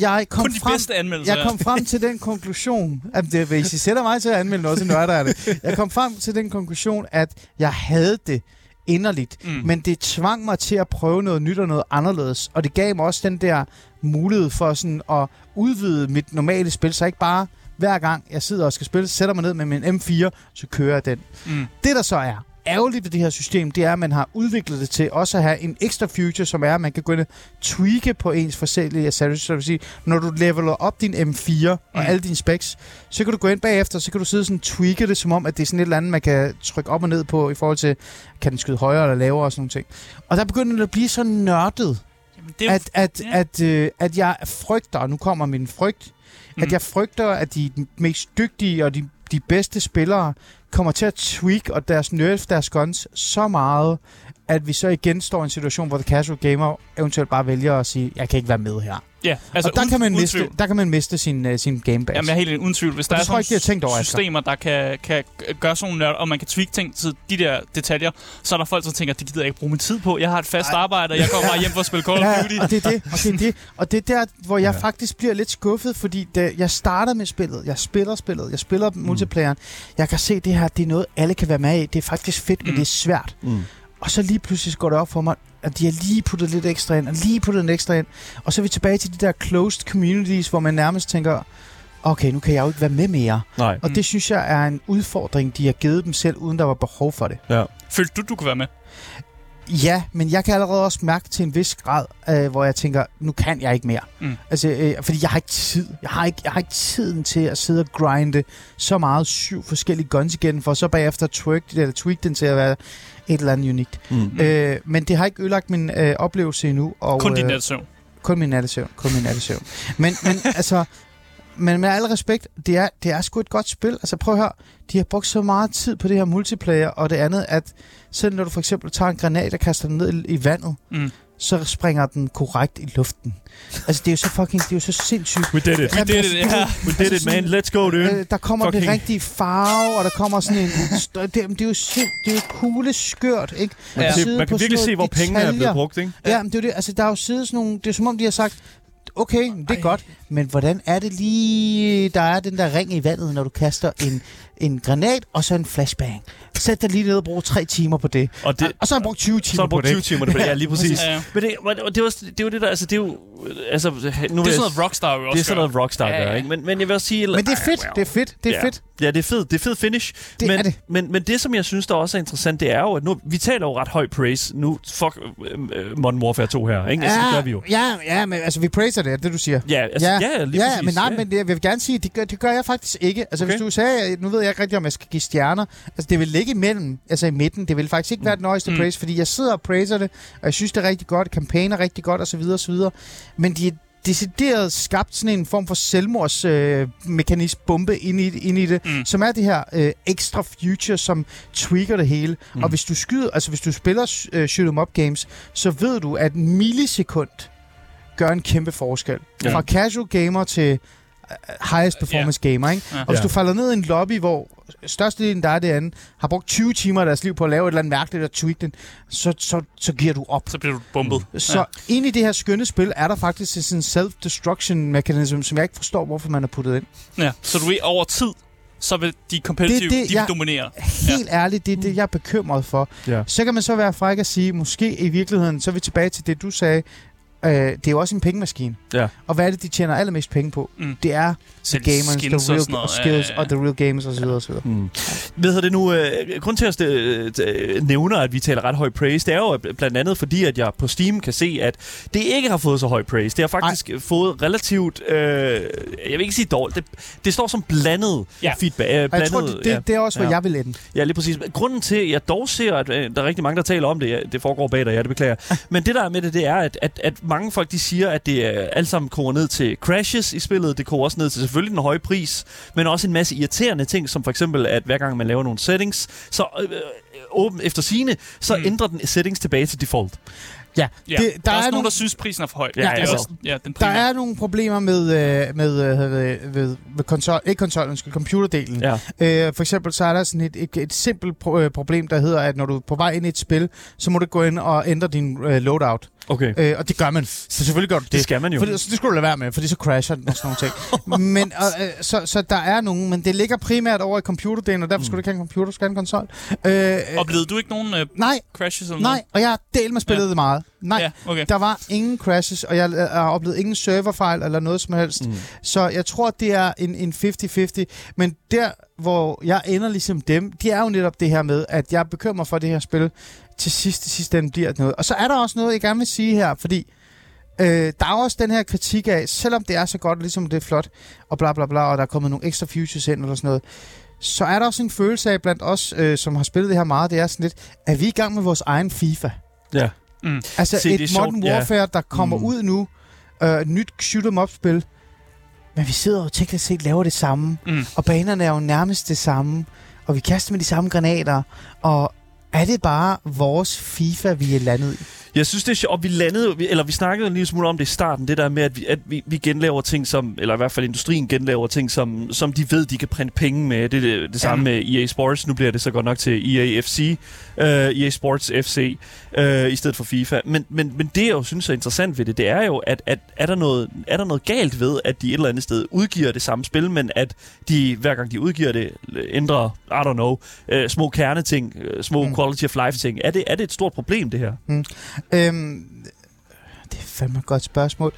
Jeg kom Kun de frem, bedste anmeldelser. jeg kom frem til den konklusion, at det, hvis I sætter mig til at anmelde noget, så nørder jeg det. Jeg kom frem til den konklusion, at jeg havde det inderligt, mm. men det tvang mig til at prøve noget nyt og noget anderledes. Og det gav mig også den der mulighed for sådan at udvide mit normale spil, så ikke bare hver gang jeg sidder og skal spille, sætter mig ned med min M4, så kører jeg den. Mm. Det der så er ærgerligt ved det her system, det er, at man har udviklet det til også at have en ekstra feature, som er, at man kan gå ind og tweake på ens forskellige accessories. Så vil sige, når du leveler op din M4 og Mm. alle dine specs, så kan du gå ind bagefter, så kan du sidde sådan tweake det, som om, at det er sådan et eller andet, man kan trykke op og ned på, i forhold til, kan den skyde højere eller lavere og sådan nogle ting. Og der begynder det at blive så nørdet, Jamen, det er at, at, ja. at, øh, at jeg frygter, og nu kommer min frygt, Mm. at jeg frygter, at de mest dygtige og de, de bedste spillere kommer til at tweak og deres nerf deres guns så meget, at vi så igen står i en situation, hvor the casual gamer eventuelt bare vælger at sige, jeg kan ikke være med her. Ja, altså og der, kan man miste, der kan man miste sin, uh, sin game badge. Jamen, jeg er helt enig, uden tvivl. Hvis der det er sådan ikke, tænkt over, Asger. systemer, der kan, kan gøre sådan nogle nørd, og man kan tweak ting til de der detaljer, så er der folk, der tænker, det gider jeg ikke bruge min tid på. Jeg har et fast arbejde, og jeg kommer bare hjem for at spille Call of Duty. Ja, og det er det, og det er det. Og det er der, hvor jeg Ja. faktisk bliver lidt skuffet, fordi da jeg starter med spillet, jeg spiller spillet, jeg spiller mm. multiplayeren, jeg kan se det her, det er noget, alle kan være med i. Det er faktisk fedt, men Mm. det er svært. Mm. Og så lige pludselig går det op for mig, at de har lige puttet lidt ekstra ind, og lige puttet en ekstra ind. Og så er vi tilbage til de der closed communities, hvor man nærmest tænker, okay, nu kan jeg jo ikke være med mere. Nej. Og Mm. det synes jeg er en udfordring, de har givet dem selv, uden der var behov for det. Ja. Følte du, du kunne være med? Ja, men jeg kan allerede også mærke til en vis grad, øh, hvor jeg tænker, nu kan jeg ikke mere. Mm. Altså, øh, fordi jeg har ikke tid. Jeg har ikke, jeg har ikke tiden til at sidde og grinde så meget syv forskellige guns igen, for så bagefter tweak, eller tweak den til at være et eller andet unikt. Mm. Øh, men det har ikke ødelagt min øh, oplevelse endnu. Og, Kun din øh, natsøvn. kun min nattesøvn. Kun min nattesøvn. Men, men altså, men med al respekt, det er, det er sgu et godt spil. Altså prøv at høre, de har brugt så meget tid på det her multiplayer, og det andet, at selv når du for eksempel tager en granat og kaster den ned i, i vandet, Mm. Så springer den korrekt i luften. Altså det er jo så fucking, det er jo så sindssygt. We did it. Did altså, it, det er jo- ja. We did it, man. Let's go, dude. Øh, der kommer Fucking. det Fucking- rigtige farve, og der kommer sådan en... det, det er jo sind, det er jo kugle skørt, ikke? Ja. Det, sidde man kan virkelig se, hvor nogle pengene er blevet detaljer. brugt, ikke? Ja, men det er jo det. Altså, der er jo siddet sådan nogle... Det er som om, de har sagt, okay, det er Ej. godt, men hvordan er det lige... Der er den der ring i vandet, når du kaster en, en granat og så en flashbang. Sæt dig lige ned og brug tre timer på det. Og det, Og så har han brugt 20 timer så har på brugt det. 20 timer på det. Ja, lige præcis. Ja, ja. Men det, men det, det, var, det er jo det der, altså det er jo... Altså, nu Det er sådan noget Rockstar jo også det er sådan noget Rockstar Ja, gør, ja. ikke? Men, men jeg vil også sige... Men det er fedt, det er fedt, det er ja. fedt. Ja, det er fedt. Det er fed finish. Det men, er det. Men, men det, som jeg synes, der også er interessant, det er jo, at nu, vi taler jo ret høj praise nu. Fuck uh, Modern Warfare 2 her, ikke? Altså, det gør vi jo. Ja, ja, men altså, vi praiser det, er det du siger. Ja, altså, ja, ja, lige ja præcis. men nej, ja. men det, jeg vil gerne sige, det gør, det gør jeg faktisk ikke. Altså, okay. Hvis du sagde, nu ved jeg ikke rigtig, om jeg skal give stjerner. Altså, det vil ligge imellem, altså i midten. Det vil faktisk ikke være den højeste Mm. mm. praise, fordi jeg sidder og praiser det, og jeg synes, det er rigtig godt. Campaign er rigtig godt, og så videre, og så videre. Men de er decideret skabt sådan en form for selvmordsmekanisme øh, bombe ind i, ind i det, Mm. mm. som er det her øh, ekstra future, som tweaker det hele. Mm. Mm. Og hvis du skyder, altså hvis du spiller øh, shoot 'em up games, så ved du, at en millisekund gør en kæmpe forskel. Ja. Fra casual gamer til øh, highest performance yeah. gamer, ikke? Ja. Og hvis du falder ned i en lobby, hvor størstedelen der er det andet, har brugt 20 timer af deres liv på at lave et eller andet mærkeligt og tweak den, så, så, så giver du op. Så bliver du bumpet. Så ja. ind i det her skønne spil, er der faktisk sådan en self-destruction mechanism, som jeg ikke forstår, hvorfor man har puttet ind. Ja. Så du ved, over tid, så vil de competitive, Det er det, de jeg- dominere. Helt ja. ærligt, det er det, jeg er bekymret for. Ja. Så kan man så være fræk at sige, måske i virkeligheden, så er vi tilbage til det, du sagde, øh, det er jo også en pengemaskine. Ja. Og hvad er det, de tjener allermest penge på? Mm. Det er Selv the gamers, skins the og real sådan noget. skills Ja, ja, og the real gamers osv. osv. Hmm. Hvad hedder det nu? Øh, grund til at jeg øh, nævner, at vi taler ret høj praise, det er jo blandt andet fordi, at jeg på Steam kan se, at det ikke har fået så høj praise. Det har faktisk Ej. fået relativt, øh, jeg vil ikke sige dårligt, det, det står som blandet Ja. feedback. Øh, Og blandet, jeg tror, det, det, ja. det er også, hvor Ja. jeg vil ende. Ja, lige præcis. Grunden til, at jeg dog ser, at øh, der er rigtig mange, der taler om det, ja, det foregår bag dig, ja, det beklager. Men det der er med det, det er, at, at, at mange folk, de siger, at det er alt sammen koger ned til crashes i spillet. Det koger også ned til selvfølgelig den høje pris, men også en masse irriterende ting, som for eksempel, at hver gang man laver nogle settings, så øh, øh, åben efter sine, så mm. ændrer den settings tilbage til default. Ja, Ja. Det, der, der er også nogen, nogle, der synes, prisen er for høj. Ja, det er altså. også, ja, den der primære. er nogle problemer med, øh, med, øh, ved, ved konsol, ikke konsol, undskyld, computerdelen. Ja. Øh, for eksempel så er der sådan et, et, et simpelt pro, øh, problem, der hedder, at når du er på vej ind i et spil, så må du gå ind og ændre din øh, loadout. Okay. Øh, og det gør man. Så selvfølgelig gør du det. Det skal man jo. For det, så det skulle du lade være med, fordi så crasher den og sådan nogle ting. men, og, øh, så, så der er nogen, men det ligger primært over i computerdelen, og derfor skulle du ikke have en computer, du skal have en konsol. Øh, Oplevede du ikke nogen øh, nej, crashes eller nej, og jeg har delt med spillet ja. det meget. Nej? Ja, okay. der var ingen crashes, og jeg øh, har oplevet ingen serverfejl eller noget som helst. Mm. Så jeg tror, det er en, en 50-50. Men der, hvor jeg ender ligesom dem, det er jo netop det her med, at jeg er bekymret for det her spil. Til sidst, til sidst ende bliver noget. Og så er der også noget, jeg gerne vil sige her, fordi øh, der er også den her kritik af, selvom det er så godt, ligesom det er flot, og bla bla bla, og der er kommet nogle ekstra futures ind eller sådan noget, så er der også en følelse af blandt os, øh, som har spillet det her meget, det er sådan lidt, at vi er i gang med vores egen FIFA. Ja. Mm. Altså Se, det et sjovt, Modern ja. Warfare, der kommer Mm. ud nu, øh, et nyt shoot 'em up-spil, men vi sidder og teknisk set laver det samme, Mm. og banerne er jo nærmest det samme, og vi kaster med de samme granater, og er det bare vores FIFA, vi er landet i? Jeg synes, det er sjovt. Vi landede, eller vi snakkede en lille smule om det i starten, det der med, at vi, at vi, vi genlaver ting, som, eller i hvert fald industrien genlaver ting, som, som de ved, de kan printe penge med. Det er det, det samme med EA Sports. Nu bliver det så godt nok til EA FC, uh, EA Sports FC, uh, i stedet for FIFA. Men, men, men det, jeg jo synes er interessant ved det, det er jo, at, at er, der noget, er der noget galt ved, at de et eller andet sted udgiver det samme spil, men at de, hver gang de udgiver det, ændrer, I don't know, uh, små kerneting, uh, små mm. Mm. quality of life ting. Er det, er det et stort problem, det her? Øhm, det er fandme et godt spørgsmål.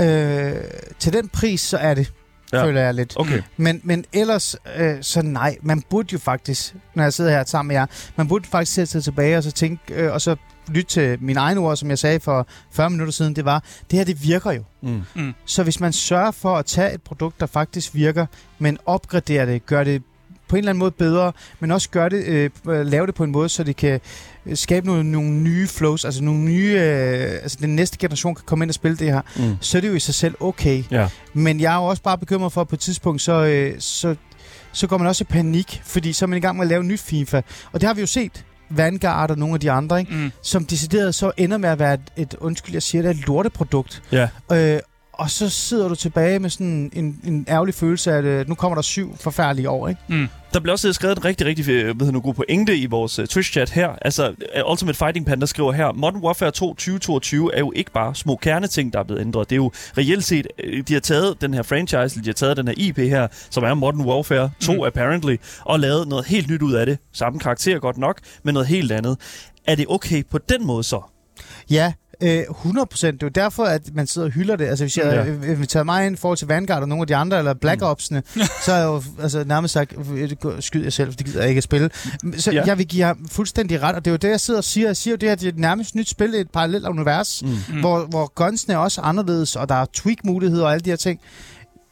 Øh, til den pris, så er det, Ja. føler jeg lidt. Okay. Men, men ellers, øh, så nej. Man burde jo faktisk, når jeg sidder her sammen med jer, man burde faktisk sætte sig tilbage og så tænke, øh, og så lytte til mine egne ord, som jeg sagde for 40 minutter siden, det var, det her, det virker jo. Mm. Så hvis man sørger for at tage et produkt, der faktisk virker, men opgradere det, gør det på en eller anden måde bedre, men også gør det, øh, øh, lave det på en måde, så det kan øh, skabe nogle, nogle nye flows, altså nogle nye, øh, altså den næste generation kan komme ind og spille det her, Mm. så er det jo i sig selv okay. Ja. Men jeg er jo også bare bekymret for, at på et tidspunkt, så, øh, så, så går man også i panik, fordi så er man i gang med at lave en ny FIFA. Og det har vi jo set. Vanguard og nogle af de andre, ikke? Mm. som decideret så ender med at være et, et undskyld, jeg siger det, et lorteprodukt. Ja. Øh, og så sidder du tilbage med sådan en, en ærgerlig følelse af, at øh, nu kommer der syv forfærdelige år, ikke? Mm. Der blev også skrevet en rigtig, rigtig øh, hedder nu, god pointe i vores uh, Twitch-chat her. Altså, Ultimate Fighting Panda skriver her, Modern Warfare 2 2022 er jo ikke bare små kerneting, der er blevet ændret. Det er jo reelt set, de har taget den her franchise, de har taget den her IP her, som er Modern Warfare 2 Mm. mm. apparently, og lavet noget helt nyt ud af det. Samme karakter godt nok, men noget helt andet. Er det okay på den måde så? Ja, øh, 100 procent. Det er jo derfor, at man sidder og hylder det. Altså, hvis jeg Ja. øh, vi tager mig ind i forhold til Vanguard og nogle af de andre, eller Black Mm. Ops'ene, så er jeg jo altså, nærmest sagt, øh, skyd jer selv, for det gider jeg ikke at spille. Så Ja. jeg vil give ham fuldstændig ret, og det er jo det, jeg sidder og siger. Jeg siger jo det her, det er et nærmest nyt spil, et parallelt univers, Mm. mm. hvor, hvor gunsene er også anderledes, og der er tweak-muligheder og alle de her ting.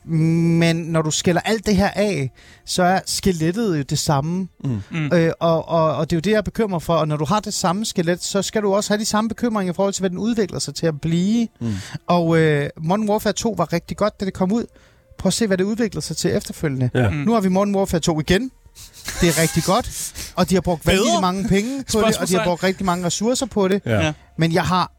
Men når du skiller alt det her af, så er skelettet jo det samme. Mm. Mm. Øh, og, og, og det er jo det, jeg er bekymret for. Og når du har det samme skelet, så skal du også have de samme bekymringer i forhold til, hvad den udvikler sig til at blive. Mm. Og øh, Modern Warfare 2 var rigtig godt, da det kom ud. Prøv at se, hvad det udvikler sig til efterfølgende. Ja. Mm. Nu har vi Modern Warfare 2 igen. Det er rigtig godt. Og de har brugt vanvittigt mange penge på det, og de har brugt rigtig mange ressourcer på det. Ja. Ja. Men jeg har...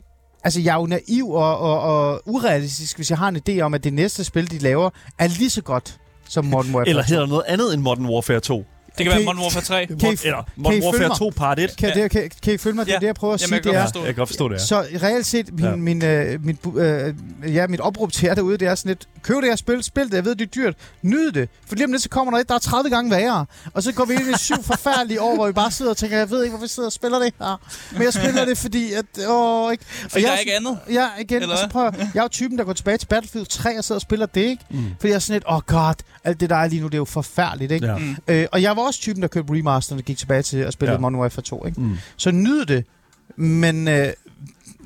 Altså, jeg er jo naiv og, og, og urealistisk, hvis jeg har en idé om, at det næste spil, de laver, er lige så godt som Modern Warfare Eller 2. hedder der noget andet end Modern Warfare 2? Det kan Kan være Modern Warfare 3. Kan I, Eller I Modern følge Warfare mig? 2 part 1? kan, det, kan, kan I følge mig? Det er Ja. det, jeg prøver at Jamen, sige. jeg kan Det er, Jeg kan godt forstå det, ja. Så reelt set, min, Ja. ja. min, øh, mit, øh, ja, mit opråb til jer derude, det er sådan lidt, køb det her spil, spil det, jeg ved, det er dyrt, nyd det. For lige om lidt, så kommer der et, der er 30 gange værre. Og så går vi ind i syv forfærdelige år, hvor vi bare sidder og tænker, jeg ved ikke, hvorfor vi sidder og spiller det her. Men jeg spiller det, fordi at, åh, ikke. Fordi der jeg, er ikke andet. Ja, igen, Eller og så prøver jeg, jeg er jo typen, der går tilbage til Battlefield 3 og sidder og spiller det, ikke? Mm. Fordi jeg er sådan lidt, åh oh god, alt det der er lige nu, det er jo forfærdeligt, ikke? Ja. Mm. Øh, og jeg var også typen, der købte remasteren og gik tilbage til at spille Ja. Modern Warfare 2, ikke? Mm. Så nyd det, men øh,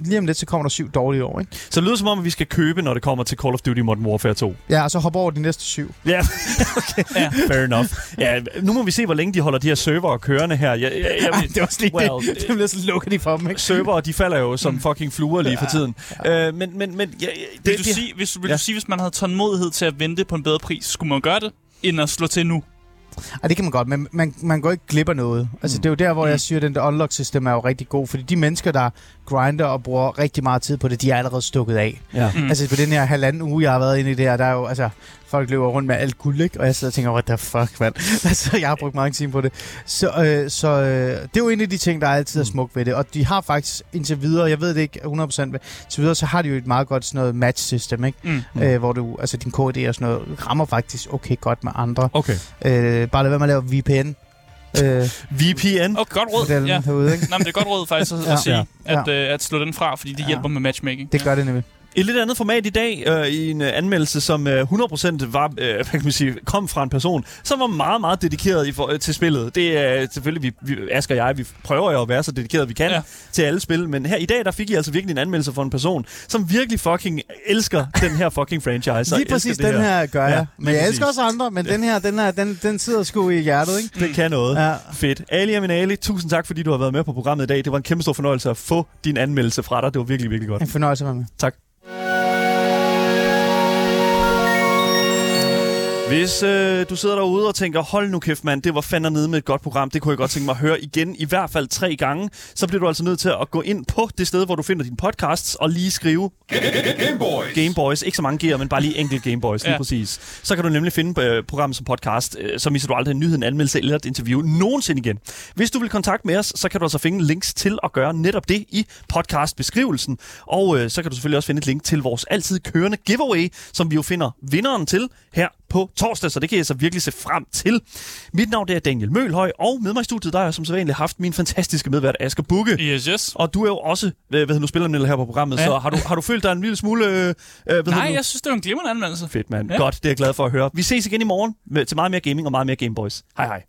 lige om lidt, så kommer der syv dårlige år, ikke? Så det lyder som om, at vi skal købe, når det kommer til Call of Duty Modern Warfare 2. Ja, og så hoppe over de næste syv. Ja, okay. Ja. Fair enough. Ja, nu må vi se, hvor længe de holder de her server kørende her. Jeg, jeg, jeg, Ja, det er også lige well, det. Det bliver så lukker de for dem, ikke? server, de falder jo som fucking fluer lige for tiden. Øh, men, men, men ja, ja, Vil, det, du det, sige, hvis, vil Ja. du sige, hvis man havde tålmodighed til at vente på en bedre pris, skulle man gøre det, end at slå til nu? Ja, det kan man godt, men man, man går ikke glip af noget. Altså, Mm. det er jo der, hvor Mm. jeg siger, at den der unlock-system er jo rigtig god, fordi de mennesker, der grinder og bruger rigtig meget tid på det, de er allerede stukket af. ja. Mm. Altså, på den her halvanden uge, jeg har været inde i det her, der er jo, altså, folk løber rundt med alt guld, ikke? Og jeg sidder og tænker, what the fuck, mand? altså, jeg har brugt mange timer på det. Så, øh, så øh, det er jo en af de ting, der altid er smukt ved det. Og de har faktisk indtil videre, jeg ved det ikke 100%, men indtil videre, så har de jo et meget godt sådan noget match-system, ikke? Mm. Mm. Øh, hvor du, altså din KD og sådan noget, rammer faktisk okay godt med andre. Okay. Øh, bare lad være med at lave VPN. Øh, VPN. Og godt råd. Ja. herude, ikke? Nå, men det er godt råd faktisk at, Ja. at sige, Ja. at, øh, at slå den fra, fordi det Ja. hjælper med matchmaking. Det gør det nemlig. Et lidt andet format i dag, øh, i en øh, anmeldelse, som øh, 100% var, øh, hvad kan man sige, kom fra en person, som var meget, meget dedikeret i for, øh, til spillet. Det er selvfølgelig, vi, vi, Asger og jeg, vi prøver jo at være så dedikeret, vi kan Ja. ja. til alle spil, men her i dag, der fik I altså virkelig en anmeldelse fra en person, som virkelig fucking elsker den her fucking franchise. og Lige præcis den her gør Ja, jeg. lige Men jeg præcis. elsker også andre, men den her, den, her den, den sidder sgu i hjertet, ikke? Det kan noget. Ja. Fedt. Ali Aminali, tusind tak, fordi du har været med på programmet i dag. Det var en kæmpe stor fornøjelse at få din anmeldelse fra dig. Det var virkelig, virkelig godt. En fornøjelse at være med. Tak. Hvis øh, du sidder derude og tænker, hold nu kæft mand, det var fandme nede med et godt program, det kunne jeg godt tænke mig at høre igen, i hvert fald tre gange, så bliver du altså nødt til at gå ind på det sted, hvor du finder dine podcasts, og lige skrive Gameboys. Gameboys. Ikke så mange G'er, men bare lige enkelt Gameboys, lige Ja. ja. præcis. Så kan du nemlig finde øh, programmet som podcast, øh, så misser du aldrig en nyhed, en anmeldelse eller et interview nogensinde igen. Hvis du vil kontakte med os, så kan du altså finde links til at gøre netop det i podcastbeskrivelsen. Og øh, så kan du selvfølgelig også finde et link til vores altid kørende giveaway, som vi jo finder vinderen til her på torsdag, så det kan jeg så virkelig se frem til. Mit navn det er Daniel Mølhøj, og med mig i studiet, der har jeg som sædvanligt haft min fantastiske medvært Asger Bukke. Yes, yes. Og du er jo også, øh, hvad hedder nu, spiller her på programmet, Ja. så har du, har du følt dig en lille smule... Øh, øh, hvad Nej, jeg synes, det var en glimrende anmeldelse. Fedt, mand. Ja. Godt, det er jeg glad for at høre. Vi ses igen i morgen med, til meget mere gaming og meget mere Gameboys. Hej hej.